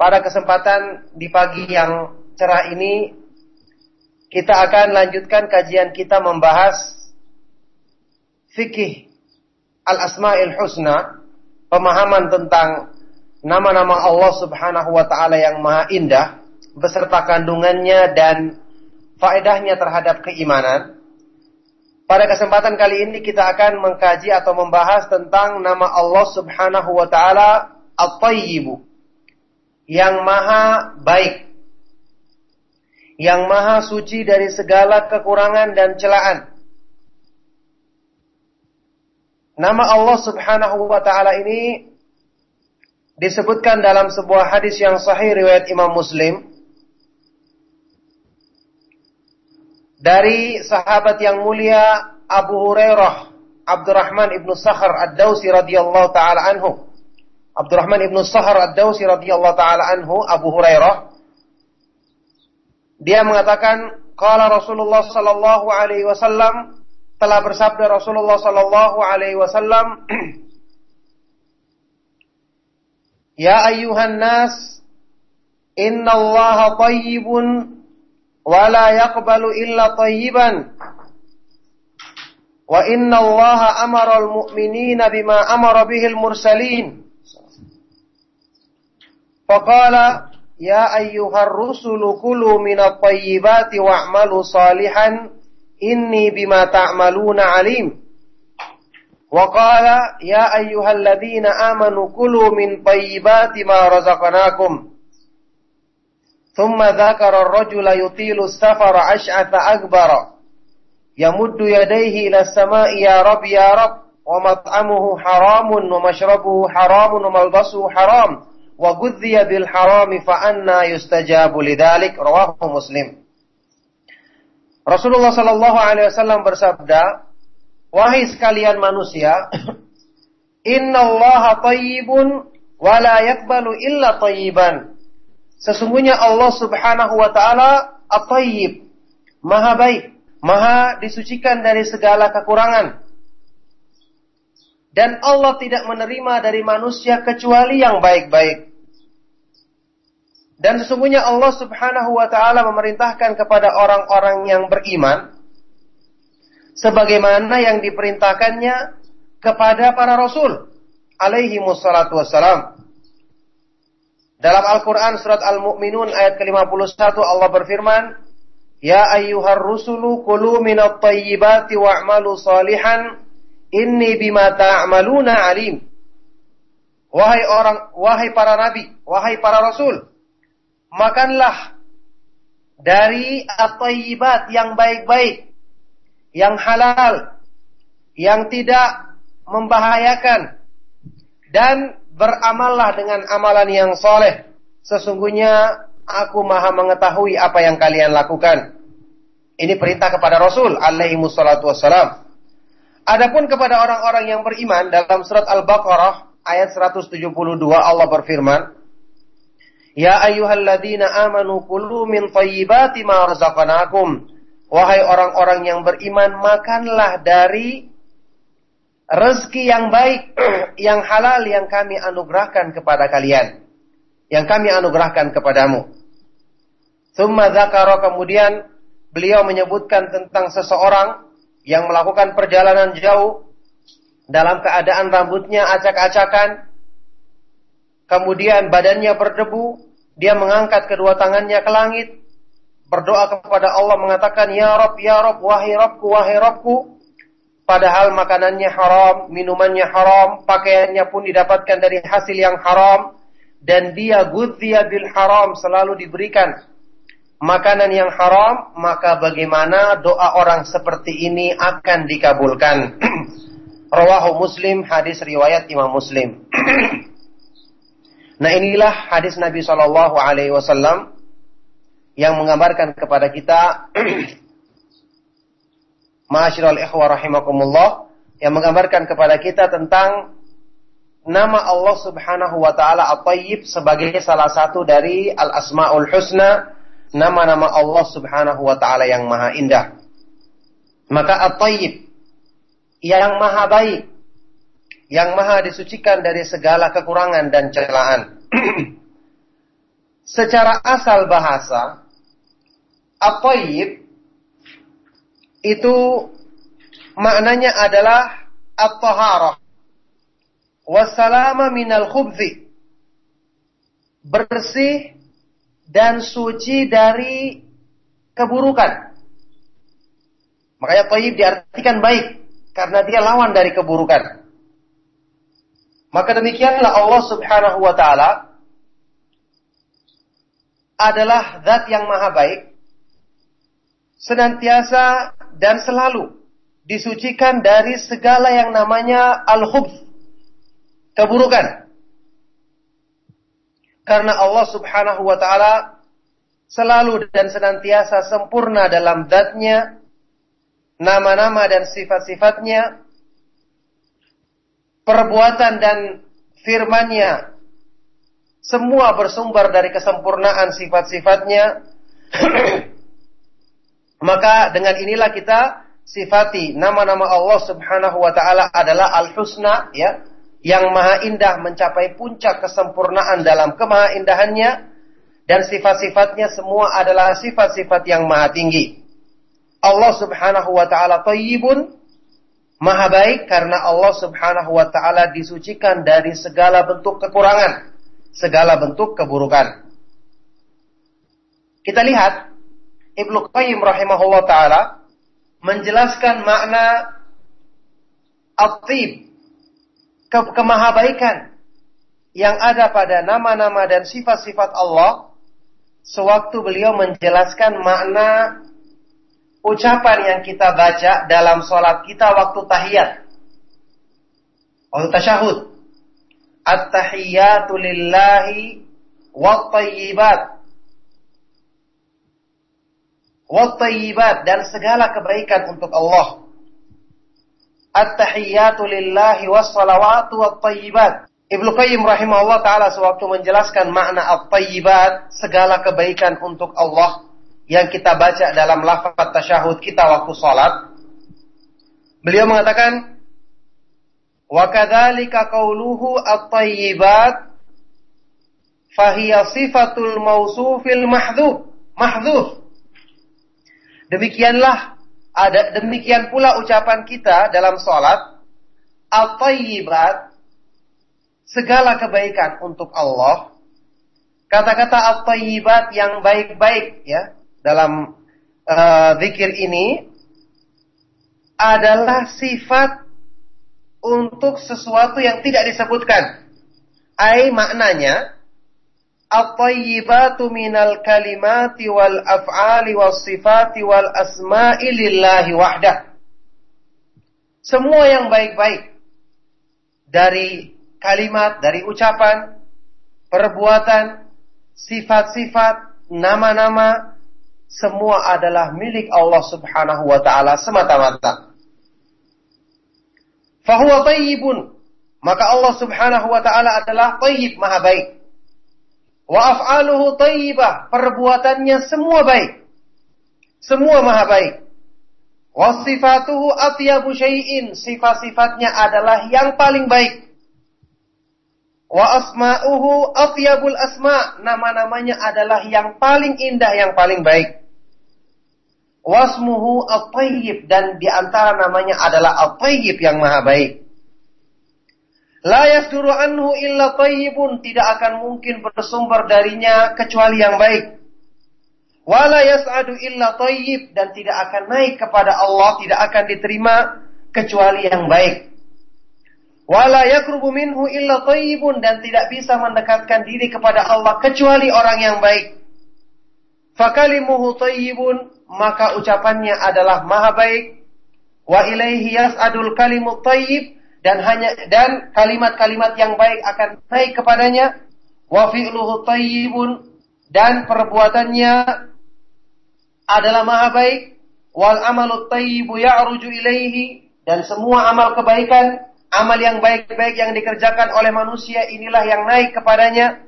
pada kesempatan di pagi yang cerah ini kita akan lanjutkan kajian kita membahas fikih al-asma'il husna pemahaman tentang nama-nama Allah Subhanahu wa taala yang maha indah beserta kandungannya dan faedahnya terhadap keimanan. Pada kesempatan kali ini kita akan mengkaji atau membahas tentang nama Allah Subhanahu wa taala At-Tayyibu. Yang maha baik. Yang maha suci dari segala kekurangan dan celaan. Nama Allah Subhanahu wa taala ini disebutkan dalam sebuah hadis yang sahih riwayat Imam Muslim. Dari sahabat yang mulia Abu Hurairah Abdurrahman ibnu Sakhar Ad-Dausi radhiyallahu taala anhu. Abdurrahman ibnu Sakhar Ad-Dausi radhiyallahu taala anhu Abu Hurairah dia mengatakan qala Rasulullah sallallahu alaihi wasallam telah bersabda Rasulullah sallallahu alaihi wasallam Ya ayuhan nas, inna Allah tayyibun wa la yaqbalu illa tayyiban. Wa inna Allah amara al-mu'minina bima amara bihi al-mursalin. Faqala ya ayyuhar rusulu kulu minat tayyibati wa'malu salihan inni bima ta'maluna alim. Wa qala ya ayyuhalladzina amanu kulu min tayyibati ma razaqnakum. Thumma dzakara ar-rajula yutilu as-safara ash'atha akbara. Yamuddu yadayhi ila as-sama'i ya rab ya rab wa mat'amuhu haramun wa mashrabuhu haramun wa gudhiya bil harami fa anna yustajabu lidzalik rawahu Muslim. Rasulullah sallallahu alaihi wasallam bersabda, "Wahai sekalian manusia, innallaha thayyibun wa la yaqbalu illa thayyiban." Sesungguhnya Allah Subhanahu wa taala at-thayyib, Maha baik, Maha disucikan dari segala kekurangan. Dan Allah tidak menerima dari manusia kecuali yang baik-baik. Dan sesungguhnya Allah Subhanahu wa taala memerintahkan kepada orang-orang yang beriman sebagaimana yang diperintahkannya kepada para rasul alaihi wassalatu wassalam. Dalam Al-Qur'an surat Al-Mu'minun ayat ke-51 Allah berfirman, "Ya ayyuhar rusulu kulu minat thayyibati wa'malu salihan inni bima ta'maluna alim." Wahai orang, wahai para nabi, wahai para rasul, makanlah dari at-tayyibat yang baik-baik, yang halal, yang tidak membahayakan dan beramallah dengan amalan yang soleh. Sesungguhnya aku maha mengetahui apa yang kalian lakukan. Ini perintah kepada Rasul alaihi wassalatu wassalam. Adapun kepada orang-orang yang beriman dalam surat Al-Baqarah ayat 172 Allah berfirman, Ya ayyuhalladzina amanu kulu min thayyibati ma razaqnakum. Wahai orang-orang yang beriman, makanlah dari rezeki yang baik, yang halal yang kami anugerahkan kepada kalian. Yang kami anugerahkan kepadamu. Thumma zakara kemudian beliau menyebutkan tentang seseorang yang melakukan perjalanan jauh dalam keadaan rambutnya acak-acakan, kemudian badannya berdebu, dia mengangkat kedua tangannya ke langit, berdoa kepada Allah mengatakan, Ya Rob, Ya Rob, wahai Robku, wahai Robku. Padahal makanannya haram, minumannya haram, pakaiannya pun didapatkan dari hasil yang haram. Dan dia gudhiya bil haram selalu diberikan makanan yang haram, maka bagaimana doa orang seperti ini akan dikabulkan. Rawahu Muslim, hadis riwayat Imam Muslim. Nah inilah hadis Nabi Shallallahu Alaihi Wasallam yang menggambarkan kepada kita, rahimakumullah, yang menggambarkan kepada kita tentang nama Allah Subhanahu wa taala At-Tayyib sebagai salah satu dari Al-Asmaul Husna, nama-nama Allah Subhanahu wa taala yang maha indah. Maka At-Tayyib yang maha baik yang maha disucikan dari segala kekurangan dan celaan. Secara asal bahasa, at-tayyib itu maknanya adalah at-taharah wassalama minal khubzi bersih dan suci dari keburukan. Makanya tayyib diartikan baik karena dia lawan dari keburukan. Maka demikianlah Allah Subhanahu wa taala adalah zat yang maha baik senantiasa dan selalu disucikan dari segala yang namanya al-khubth keburukan. Karena Allah Subhanahu wa taala selalu dan senantiasa sempurna dalam zatnya nama-nama dan sifat-sifatnya perbuatan dan firmannya semua bersumber dari kesempurnaan sifat-sifatnya maka dengan inilah kita sifati nama-nama Allah Subhanahu wa taala adalah al-husna ya yang maha indah mencapai puncak kesempurnaan dalam kemahaindahannya dan sifat-sifatnya semua adalah sifat-sifat yang maha tinggi. Allah Subhanahu wa taala thayyibun Maha baik karena Allah subhanahu wa ta'ala disucikan dari segala bentuk kekurangan. Segala bentuk keburukan. Kita lihat Ibnu Qayyim rahimahullah taala menjelaskan makna at-tib ke kemahabaikan yang ada pada nama-nama dan sifat-sifat Allah sewaktu beliau menjelaskan makna ucapan yang kita baca dalam sholat kita waktu tahiyat. Waktu tasyahud. At-tahiyatu lillahi wa tayyibat. Wa tayyibat dan segala kebaikan untuk Allah. At-tahiyatu lillahi wa salawatu wa tayyibat. Ibnu Qayyim rahimahullah taala sewaktu menjelaskan makna at-tayyibat, segala kebaikan untuk Allah yang kita baca dalam lafaz tasyahud kita waktu salat. Beliau mengatakan wa kadzalika qauluhu at-tayyibat fahiya sifatul mausufil mahdhuf mahdhuf demikianlah ada demikian pula ucapan kita dalam salat at-tayyibat segala kebaikan untuk Allah kata-kata at-tayyibat yang baik-baik ya dalam uh, ini adalah sifat untuk sesuatu yang tidak disebutkan. Ai maknanya at-tayyibatu minal kalimati wal af'ali was sifati wal asma'i lillahi wahdah. Semua yang baik-baik dari kalimat, dari ucapan, perbuatan, sifat-sifat, nama-nama semua adalah milik Allah Subhanahu wa taala semata-mata. Fahuwa tayyibun. Maka Allah Subhanahu wa taala adalah tayyib, maha baik. Wa af'aluhu tayyibah. Perbuatannya semua baik. Semua maha baik. Wa sifatuhu atyabu syai'in. Sifat-sifatnya adalah yang paling baik. Wa asma'uhu atyabul asma. Nama-namanya adalah yang paling indah, yang paling baik. Wasmuhu at-tayyib. Dan di antara namanya adalah at-tayyib yang maha baik. La yasduru anhu illa tayyibun. Tidak akan mungkin bersumber darinya kecuali yang baik. Wala yas'adu illa tayyib. Dan tidak akan naik kepada Allah. Tidak akan diterima kecuali yang baik. Wala yakrubu minhu illa tayyibun dan tidak bisa mendekatkan diri kepada Allah kecuali orang yang baik. Fakalimuhu tayyibun maka ucapannya adalah maha baik. Wa ilaihi yas'adul kalimut tayyib dan hanya dan kalimat-kalimat yang baik akan naik kepadanya. Wa fi'luhu tayyibun dan perbuatannya adalah maha baik. Wal amalut tayyibu ya'ruju ilaihi dan semua amal kebaikan amal yang baik-baik yang dikerjakan oleh manusia inilah yang naik kepadanya.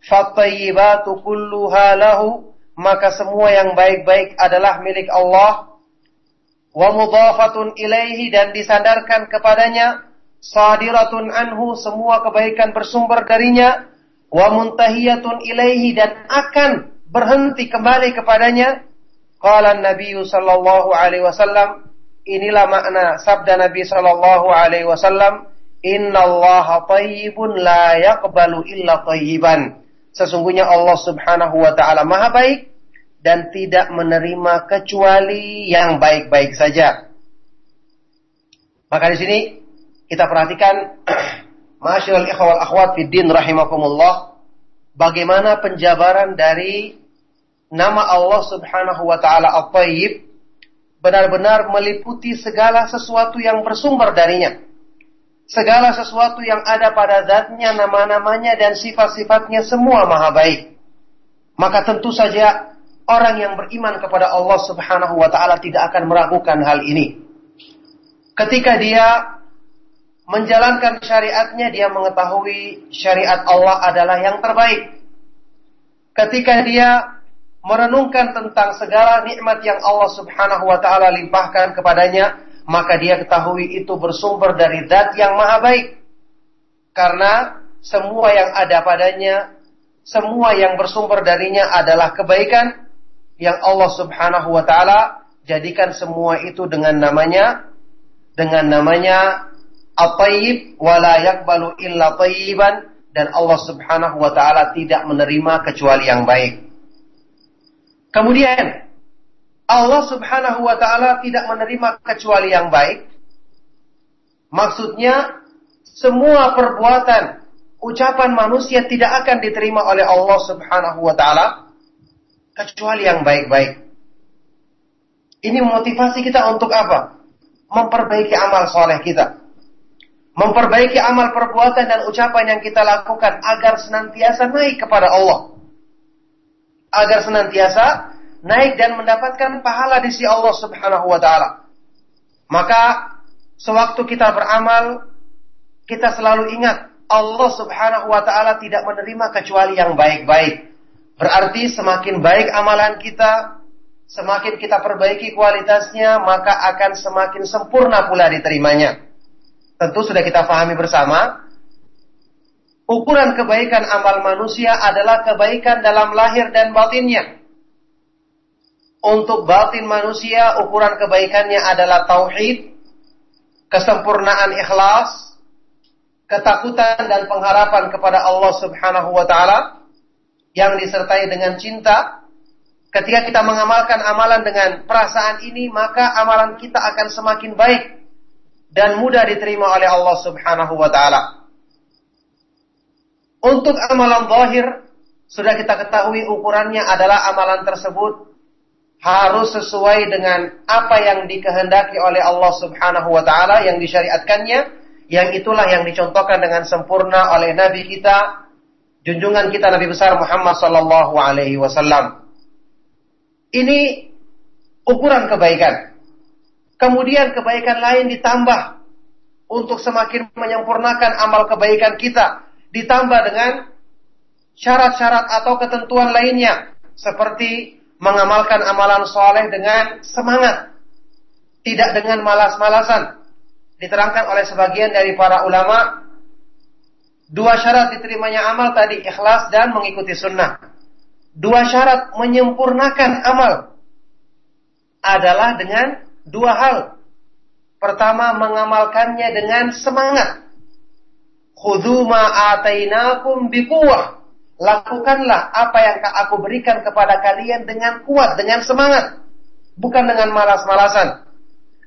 Fattayyibatu kulluha lahu, maka semua yang baik-baik adalah milik Allah. Wa mudhafatun ilaihi dan disandarkan kepadanya. Sadiratun anhu, semua kebaikan bersumber darinya. Wa muntahiyatun ilaihi dan akan berhenti kembali kepadanya. Qala Nabi sallallahu alaihi wasallam, Inilah makna sabda Nabi Shallallahu Alaihi Wasallam, Inna Allah tayyibun la yaqbalu illa tayyiban. Sesungguhnya Allah Subhanahu Wa Taala maha baik dan tidak menerima kecuali yang baik-baik saja. Maka di sini kita perhatikan, Masyaallah ikhwal akhwat fiddin rahimakumullah, bagaimana penjabaran dari nama Allah Subhanahu wa taala At-Tayyib benar-benar meliputi segala sesuatu yang bersumber darinya. Segala sesuatu yang ada pada zatnya, nama-namanya, dan sifat-sifatnya semua maha baik. Maka tentu saja orang yang beriman kepada Allah subhanahu wa ta'ala tidak akan meragukan hal ini. Ketika dia menjalankan syariatnya, dia mengetahui syariat Allah adalah yang terbaik. Ketika dia merenungkan tentang segala nikmat yang Allah Subhanahu wa taala limpahkan kepadanya, maka dia ketahui itu bersumber dari zat yang maha baik. Karena semua yang ada padanya, semua yang bersumber darinya adalah kebaikan yang Allah Subhanahu wa taala jadikan semua itu dengan namanya dengan namanya At-Tayyib wa la yaqbalu illa tayyiban dan Allah Subhanahu wa taala tidak menerima kecuali yang baik. Kemudian Allah Subhanahu wa taala tidak menerima kecuali yang baik. Maksudnya semua perbuatan ucapan manusia tidak akan diterima oleh Allah Subhanahu wa taala kecuali yang baik-baik. Ini motivasi kita untuk apa? Memperbaiki amal soleh kita. Memperbaiki amal perbuatan dan ucapan yang kita lakukan agar senantiasa naik kepada Allah. Agar senantiasa naik dan mendapatkan pahala di sisi Allah Subhanahu wa taala. Maka sewaktu kita beramal kita selalu ingat Allah Subhanahu wa taala tidak menerima kecuali yang baik-baik. Berarti semakin baik amalan kita, semakin kita perbaiki kualitasnya, maka akan semakin sempurna pula diterimanya. Tentu sudah kita pahami bersama, ukuran kebaikan amal manusia adalah kebaikan dalam lahir dan batinnya. Untuk batin manusia, ukuran kebaikannya adalah tauhid, kesempurnaan ikhlas, ketakutan dan pengharapan kepada Allah Subhanahu wa taala yang disertai dengan cinta. Ketika kita mengamalkan amalan dengan perasaan ini, maka amalan kita akan semakin baik dan mudah diterima oleh Allah Subhanahu wa taala. Untuk amalan zahir sudah kita ketahui ukurannya adalah amalan tersebut harus sesuai dengan apa yang dikehendaki oleh Allah Subhanahu wa taala yang disyariatkannya yang itulah yang dicontohkan dengan sempurna oleh Nabi kita, junjungan kita Nabi besar Muhammad sallallahu alaihi wasallam. Ini ukuran kebaikan. Kemudian kebaikan lain ditambah untuk semakin menyempurnakan amal kebaikan kita, ditambah dengan syarat-syarat atau ketentuan lainnya seperti mengamalkan amalan soleh dengan semangat, tidak dengan malas-malasan, diterangkan oleh sebagian dari para ulama dua syarat diterimanya amal tadi ikhlas dan mengikuti sunnah. Dua syarat menyempurnakan amal adalah dengan dua hal. Pertama mengamalkannya dengan semangat. Khudhu ma atainakum. Lakukanlah apa yang aku berikan kepada kalian dengan kuat, dengan semangat. Bukan dengan malas-malasan.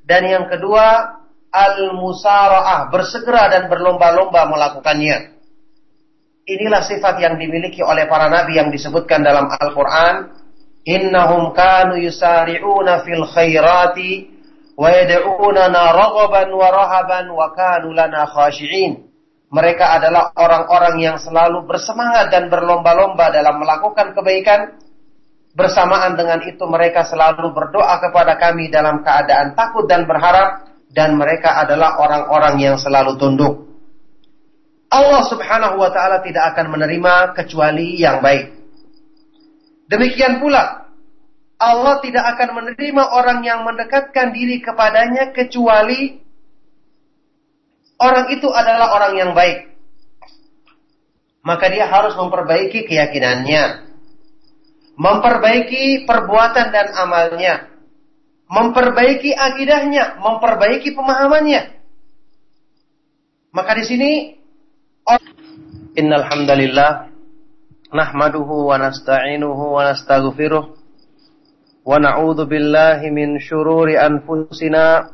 Dan yang kedua, al-musara'ah, bersegera dan berlomba-lomba melakukannya. Inilah sifat yang dimiliki oleh para nabi yang disebutkan dalam Al-Quran. Innahum kanu yusari'una fil khairati wa yad'unana raghaban wa rahaban wa kanu lana khashi'in. Mereka adalah orang-orang yang selalu bersemangat dan berlomba-lomba dalam melakukan kebaikan. Bersamaan dengan itu mereka selalu berdoa kepada kami dalam keadaan takut dan berharap dan mereka adalah orang-orang yang selalu tunduk. Allah Subhanahu wa taala tidak akan menerima kecuali yang baik. Demikian pula Allah tidak akan menerima orang yang mendekatkan diri kepadanya kecuali orang itu adalah orang yang baik. Maka dia harus memperbaiki keyakinannya, memperbaiki perbuatan dan amalnya, memperbaiki akidahnya, memperbaiki pemahamannya. Maka di sini Innal hamdalillah nahmaduhu wa nasta'inuhu wa nastaghfiruh wa na'udzu billahi min shururi anfusina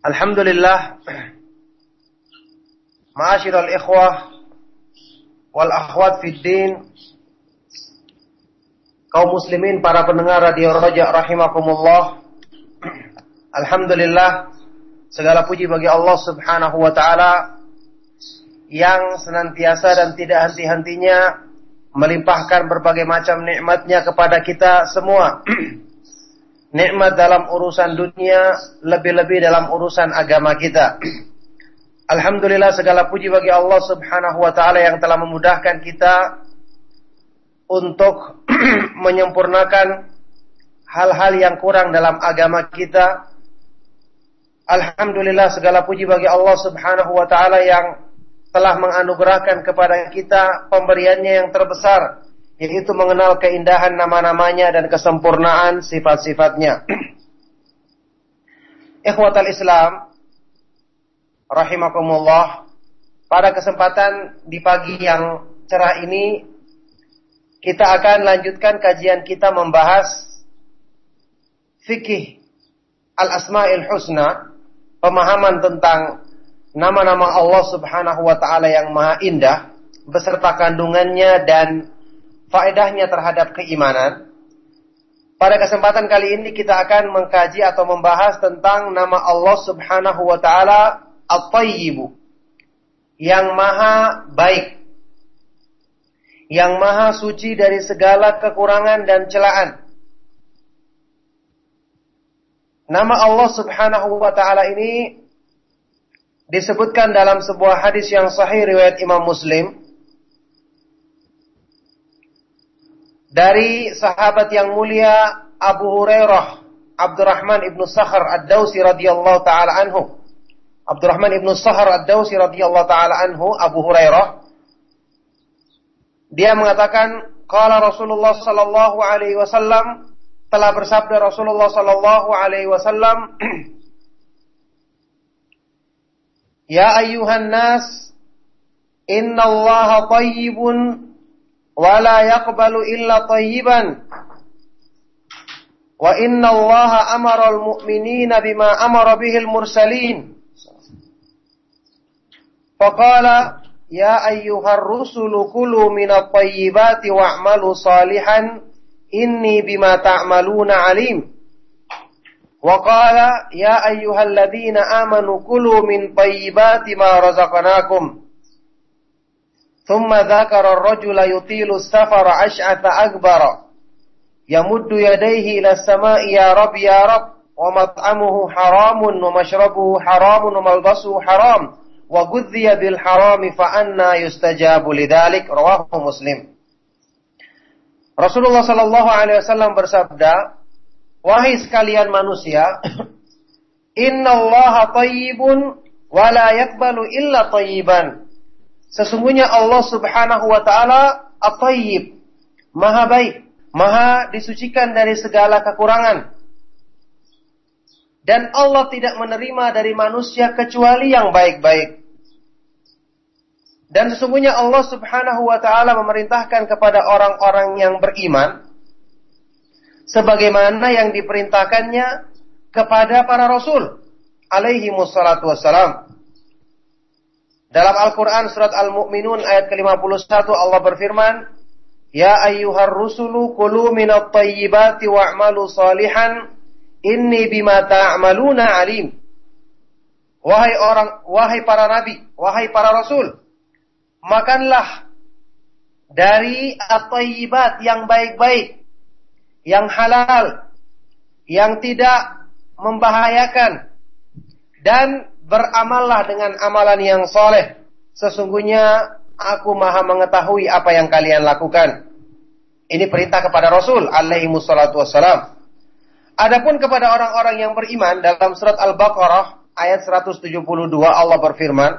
Alhamdulillah. Ma'asyiral ikhwah wal akhwat fiddin kaum muslimin para pendengar radio Raja rahimakumullah. Alhamdulillah segala puji bagi Allah Subhanahu wa taala yang senantiasa dan tidak henti-hentinya melimpahkan berbagai macam nikmatnya kepada kita semua. Nikmat dalam urusan dunia, lebih-lebih dalam urusan agama kita. Alhamdulillah segala puji bagi Allah Subhanahu wa taala yang telah memudahkan kita untuk menyempurnakan hal-hal yang kurang dalam agama kita. Alhamdulillah segala puji bagi Allah Subhanahu wa taala yang telah menganugerahkan kepada kita pemberiannya yang terbesar yaitu mengenal keindahan nama-namanya dan kesempurnaan sifat-sifatnya. Ikhwatal Islam rahimakumullah pada kesempatan di pagi yang cerah ini kita akan lanjutkan kajian kita membahas fikih al-asma'il husna, pemahaman tentang nama-nama Allah Subhanahu wa taala yang maha indah beserta kandungannya dan faedahnya terhadap keimanan. Pada kesempatan kali ini kita akan mengkaji atau membahas tentang nama Allah Subhanahu wa taala At-Tayyibu yang maha baik yang maha suci dari segala kekurangan dan celaan. Nama Allah Subhanahu wa taala ini disebutkan dalam sebuah hadis yang sahih riwayat Imam Muslim dari sahabat yang mulia Abu Hurairah Abdurrahman ibnu Sakhar Ad-Dausi radhiyallahu taala anhu. Abdurrahman ibnu Sakhar Ad-Dausi radhiyallahu taala anhu Abu Hurairah dia mengatakan qala Rasulullah sallallahu alaihi wasallam telah bersabda Rasulullah sallallahu alaihi wasallam Ya ayyuhan nas inna Allah tayyibun wa la yaqbalu illa tayyiban wa inna Allah amara al-mu'minina bima amara bihi al-mursalin faqala Ya ayyuhar rusulu kulu minat tayyibati wa'malu salihan inni bima ta'maluna alim. Wa qala ya ayyuhalladzina amanu kulu min tayyibati ma razaqnakum. Thumma dzakara ar-rajula yutilu as-safara ash'atha akbara. Yamuddu yadayhi ila as-sama'i ya rab ya rab wa mat'amuhu haramun wa mashrabuhu haramun wa malbasuhu haram wa gudhiya bil harami fa anna yustajabu lidzalik rawahu Muslim. Rasulullah sallallahu alaihi wasallam bersabda, "Wahai sekalian manusia, innallaha thayyibun wa la yaqbalu illa thayyiban." Sesungguhnya Allah Subhanahu wa taala at-thayyib, Maha baik, Maha disucikan dari segala kekurangan. Dan Allah tidak menerima dari manusia kecuali yang baik-baik. Dan sesungguhnya Allah Subhanahu wa taala memerintahkan kepada orang-orang yang beriman sebagaimana yang diperintahkannya kepada para rasul alaihi wassalam. Dalam Al-Qur'an surat Al-Mu'minun ayat ke-51 Allah berfirman, "Ya ayyuhar rusulu kulu minat thayyibati wa'malu salihan inni bima ta'maluna alim." Wahai orang, wahai para nabi, wahai para rasul, makanlah dari at-tayyibat yang baik-baik, yang halal, yang tidak membahayakan dan beramallah dengan amalan yang soleh. Sesungguhnya aku maha mengetahui apa yang kalian lakukan. Ini perintah kepada Rasul alaihi wassalatu wassalam. Adapun kepada orang-orang yang beriman dalam surat Al-Baqarah ayat 172 Allah berfirman,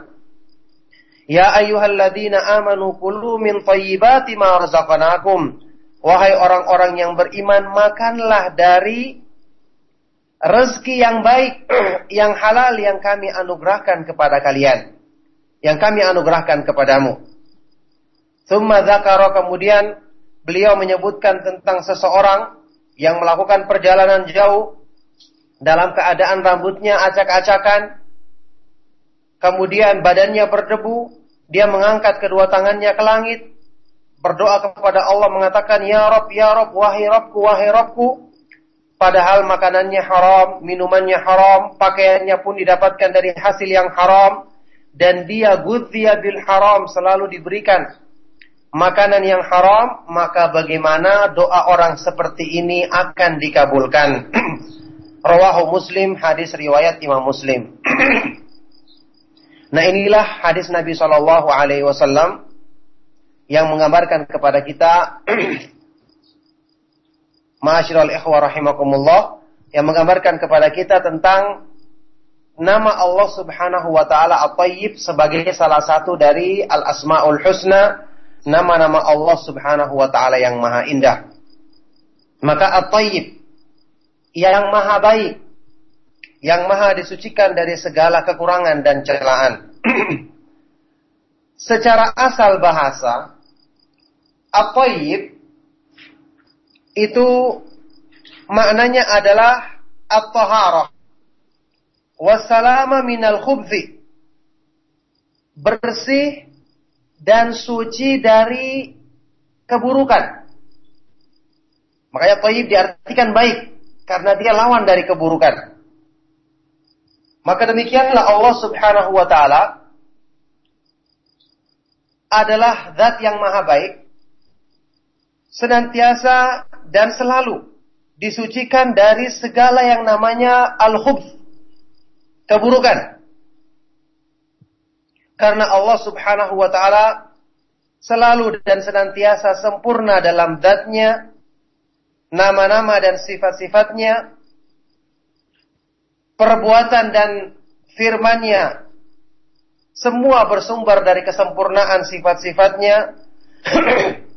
Ya ayyuhalladzina amanu kulu min thayyibati ma razaqnakum. Wahai orang-orang yang beriman, makanlah dari rezeki yang baik, yang halal yang kami anugerahkan kepada kalian. Yang kami anugerahkan kepadamu. Thumma zakara kemudian beliau menyebutkan tentang seseorang yang melakukan perjalanan jauh dalam keadaan rambutnya acak-acakan, kemudian badannya berdebu, dia mengangkat kedua tangannya ke langit, berdoa kepada Allah mengatakan, Ya Rob, Ya Rob, wahai Robku, wahai Robku, Padahal makanannya haram, minumannya haram, pakaiannya pun didapatkan dari hasil yang haram. Dan dia gudhiya bil haram selalu diberikan makanan yang haram, maka bagaimana doa orang seperti ini akan dikabulkan. Rawahu Muslim, hadis riwayat Imam Muslim. nah inilah hadis Nabi Shallallahu Alaihi Wasallam yang menggambarkan kepada kita Ma'asyiral ikhwa rahimakumullah yang menggambarkan kepada kita tentang nama Allah Subhanahu wa taala At-Tayyib sebagai salah satu dari Al-Asmaul Husna, nama-nama Allah Subhanahu wa taala yang maha indah. Maka At-Tayyib yang maha baik, yang maha disucikan dari segala kekurangan dan celaan. Secara asal bahasa, At-Tayyib itu maknanya adalah at-taharah wassalama minal khubzi bersih dan suci dari keburukan. Makanya thayyib diartikan baik karena dia lawan dari keburukan. Maka demikianlah Allah Subhanahu wa taala adalah zat yang maha baik senantiasa dan selalu disucikan dari segala yang namanya al-khubth, keburukan. Karena Allah Subhanahu wa taala selalu dan senantiasa sempurna dalam zatnya, nama-nama dan sifat-sifatnya, perbuatan dan firmannya, semua bersumber dari kesempurnaan sifat-sifatnya,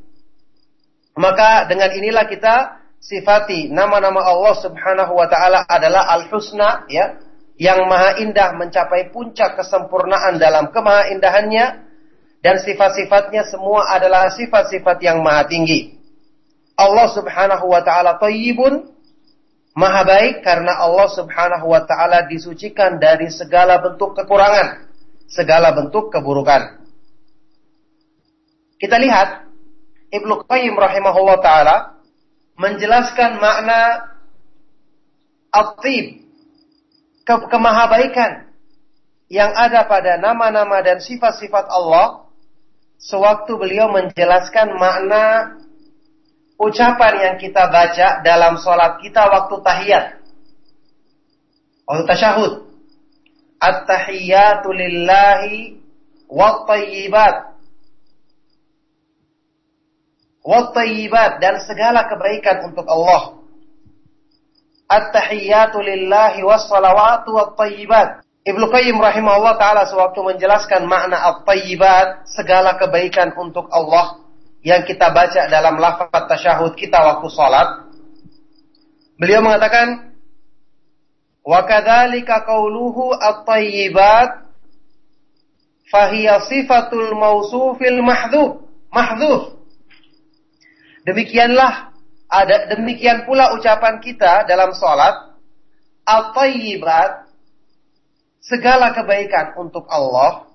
Maka dengan inilah kita sifati nama-nama Allah Subhanahu wa taala adalah Al-Husna ya, yang maha indah mencapai puncak kesempurnaan dalam kemahaindahannya dan sifat-sifatnya semua adalah sifat-sifat yang maha tinggi. Allah Subhanahu wa taala thayyibun maha baik karena Allah Subhanahu wa taala disucikan dari segala bentuk kekurangan, segala bentuk keburukan. Kita lihat Ibnu Qayyim rahimahullah taala menjelaskan makna at-tib ke kemahabaikan yang ada pada nama-nama dan sifat-sifat Allah sewaktu beliau menjelaskan makna ucapan yang kita baca dalam sholat kita waktu tahiyat. Waktu tasyahud. At-tahiyatu lillahi wa tayyibat wattayyibat dan segala kebaikan untuk Allah. At-tahiyyatu lillahi wassalawatu wattayyibat. Ibnu Qayyim rahimahullah taala sewaktu menjelaskan makna at-tayyibat, segala kebaikan untuk Allah yang kita baca dalam lafaz tasyahud kita waktu salat. Beliau mengatakan wa kadzalika qauluhu at-tayyibat fahiya sifatul mausufil mahdhuf mahdhuf Demikianlah ada demikian pula ucapan kita dalam sholat at-tayyibat segala kebaikan untuk Allah.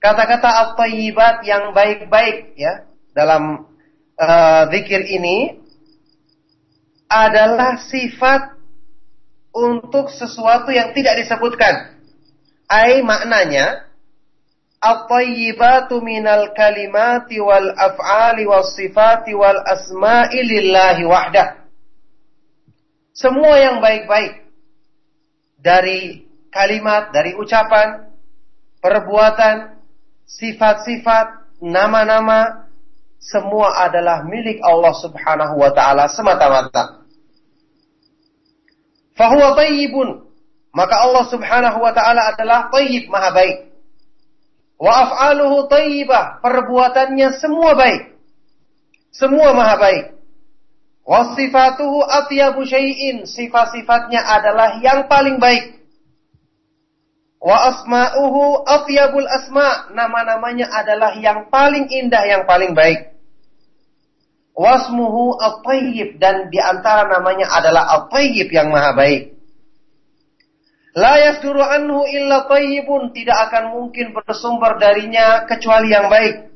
Kata-kata at-tayyibat yang baik-baik ya dalam uh, zikir ini adalah sifat untuk sesuatu yang tidak disebutkan. Ai maknanya at-tayyibatu minal kalimati wal af'ali was sifati. Semua yang baik-baik dari kalimat, dari ucapan, perbuatan, sifat-sifat, nama-nama, semua adalah milik Allah Subhanahu wa taala semata-mata. Fahuwa tayyibun. Maka Allah Subhanahu wa taala adalah tayyib, maha baik. Wa af'aluhu tayyibah. Perbuatannya semua baik. Semua maha baik. Wasifatuhu atyabu syai'in. Sifat-sifatnya adalah yang paling baik. Wa asma'uhu atyabul asma. Nama-namanya adalah yang paling indah, yang paling baik. Wasmuhu at-tayyib. Dan di antara namanya adalah at-tayyib yang maha baik. La yasduru anhu illa tayyibun. Tidak akan mungkin bersumber darinya kecuali yang baik.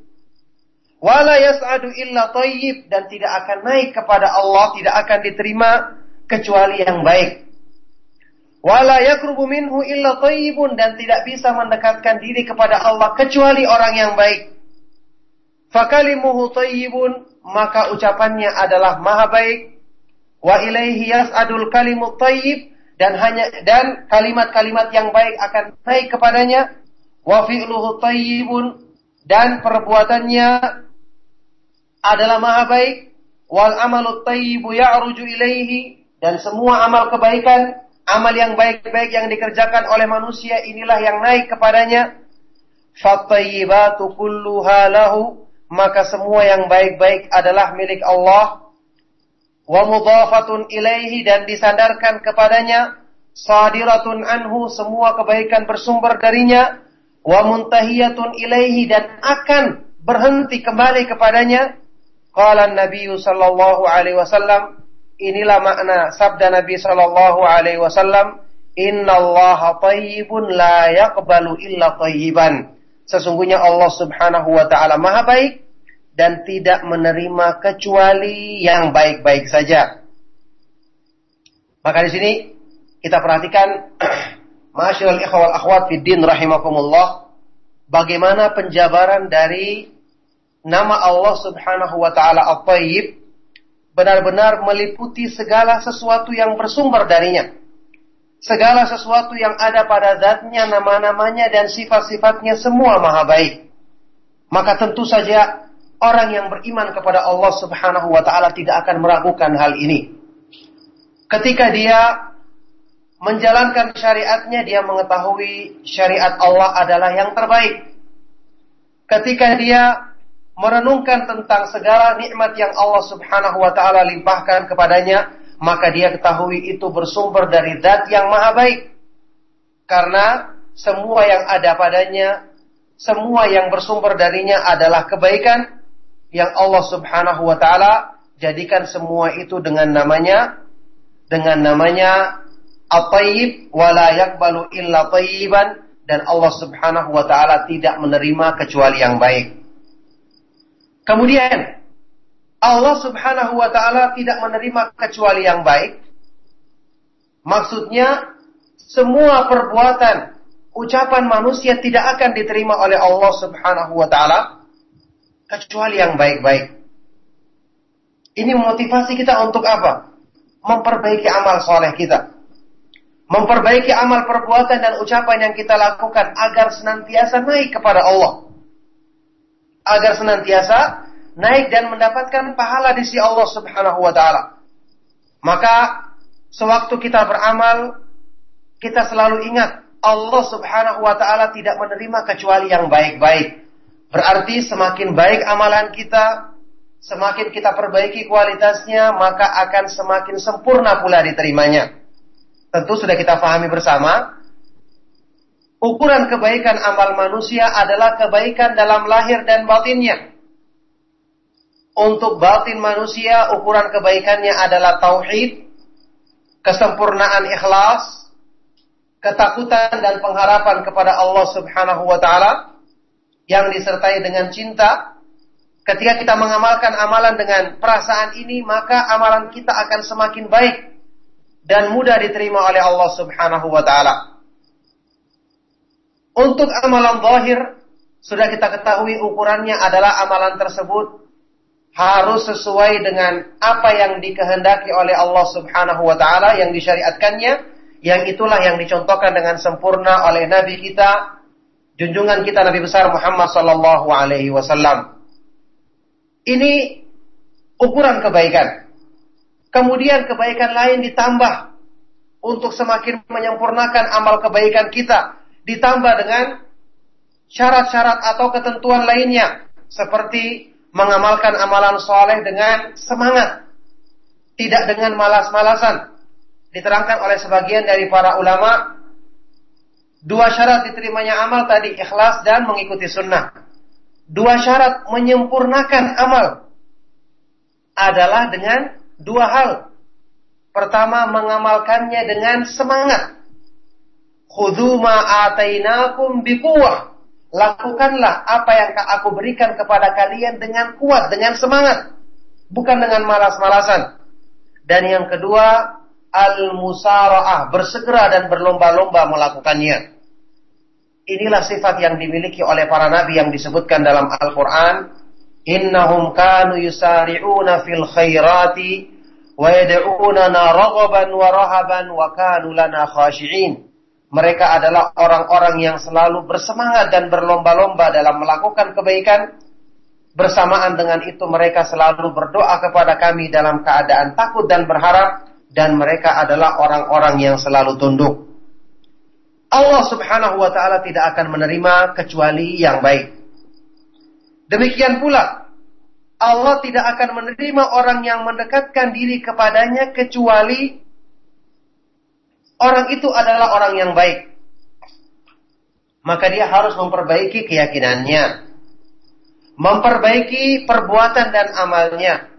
Wala yas'adu illa tayyib dan tidak akan naik kepada Allah, tidak akan diterima kecuali yang baik. Wala yakrubu minhu illa tayyibun dan tidak bisa mendekatkan diri kepada Allah kecuali orang yang baik. Fakalimuhu tayyibun maka ucapannya adalah maha baik. Wa ilaihi yas'adul kalimut tayyib dan hanya dan kalimat-kalimat yang baik akan naik kepadanya. Wa fi'luhu tayyibun. Dan perbuatannya adalah maha baik. Wal amalu tayyibu ya'ruju ilaihi. Dan semua amal kebaikan amal yang baik-baik yang dikerjakan oleh manusia inilah yang naik kepadanya. Fatayyibatu kulluha lahu. Maka semua yang baik-baik adalah milik Allah wa mudhafatun ilaihi dan disandarkan kepadanya sadiratun anhu semua kebaikan bersumber darinya wa muntahiyatun ilaihi dan akan berhenti kembali kepadanya Qala Nabi sallallahu alaihi wasallam, inilah makna sabda Nabi sallallahu alaihi wasallam, "Innallaha thayyibun la yaqbalu illa thayyiban." Sesungguhnya Allah Subhanahu wa taala Maha baik dan tidak menerima kecuali yang baik-baik saja. Maka di sini kita perhatikan Masyaallah ikhwal akhwat fid din rahimakumullah bagaimana penjabaran dari nama Allah Subhanahu wa taala At-Tayyib benar-benar meliputi segala sesuatu yang bersumber darinya. Segala sesuatu yang ada pada zatnya, nama-namanya dan sifat-sifatnya semua maha baik. Maka tentu saja orang yang beriman kepada Allah Subhanahu wa taala tidak akan meragukan hal ini. Ketika dia menjalankan syariatnya, dia mengetahui syariat Allah adalah yang terbaik. Ketika dia merenungkan tentang segala nikmat yang Allah Subhanahu wa taala limpahkan kepadanya, maka dia ketahui itu bersumber dari zat yang maha baik. Karena semua yang ada padanya, semua yang bersumber darinya adalah kebaikan yang Allah Subhanahu wa taala jadikan semua itu dengan namanya dengan namanya At-Tayyib wa la yaqbalu illa tayyiban dan Allah Subhanahu wa taala tidak menerima kecuali yang baik. Kemudian Allah Subhanahu wa taala tidak menerima kecuali yang baik. Maksudnya semua perbuatan ucapan manusia tidak akan diterima oleh Allah Subhanahu wa taala kecuali yang baik-baik. Ini motivasi kita untuk apa? Memperbaiki amal soleh kita. Memperbaiki amal perbuatan dan ucapan yang kita lakukan agar senantiasa naik kepada Allah agar senantiasa naik dan mendapatkan pahala di sisi Allah Subhanahu wa taala. Maka sewaktu kita beramal kita selalu ingat Allah Subhanahu wa taala tidak menerima kecuali yang baik-baik. Berarti semakin baik amalan kita, semakin kita perbaiki kualitasnya, maka akan semakin sempurna pula diterimanya. Tentu sudah kita pahami bersama Ukuran kebaikan amal manusia adalah kebaikan dalam lahir dan batinnya. Untuk batin manusia, ukuran kebaikannya adalah tauhid, kesempurnaan ikhlas, ketakutan dan pengharapan kepada Allah Subhanahu wa taala yang disertai dengan cinta. Ketika kita mengamalkan amalan dengan perasaan ini, maka amalan kita akan semakin baik dan mudah diterima oleh Allah Subhanahu wa taala. Untuk amalan zahir, sudah kita ketahui ukurannya adalah amalan tersebut harus sesuai dengan apa yang dikehendaki oleh Allah Subhanahu wa taala yang disyariatkannya, yang itulah yang dicontohkan dengan sempurna oleh nabi kita, junjungan kita Nabi besar Muhammad sallallahu alaihi wasallam. Ini ukuran kebaikan. Kemudian kebaikan lain ditambah untuk semakin menyempurnakan amal kebaikan kita ditambah dengan syarat-syarat atau ketentuan lainnya seperti mengamalkan amalan soleh dengan semangat tidak dengan malas-malasan. Diterangkan oleh sebagian dari para ulama, dua syarat diterimanya amal tadi ikhlas dan mengikuti sunnah. Dua syarat menyempurnakan amal adalah dengan dua hal. Pertama, mengamalkannya dengan semangat. Khudhu ma'atainakum biquwah. Lakukanlah apa yang aku berikan kepada kalian dengan kuat, dengan semangat. Bukan dengan malas-malasan. Dan yang kedua, al-musara'ah, bersegera dan berlomba-lomba melakukannya. Inilah sifat yang dimiliki oleh para nabi yang disebutkan dalam Al-Quran. Innahum kanu yusari'una fil khairati wa yad'unana raghaban wa rahaban wa kanu lana khashi'in. Mereka adalah orang-orang yang selalu bersemangat dan berlomba-lomba dalam melakukan kebaikan Bersamaan dengan itu mereka selalu berdoa kepada kami dalam keadaan takut dan berharap dan mereka adalah orang-orang yang selalu tunduk. Allah Subhanahu wa taala tidak akan menerima kecuali yang baik. Demikian pula Allah tidak akan menerima orang yang mendekatkan diri kepadanya kecuali orang itu adalah orang yang baik. Maka dia harus memperbaiki keyakinannya memperbaiki perbuatan dan amalnya.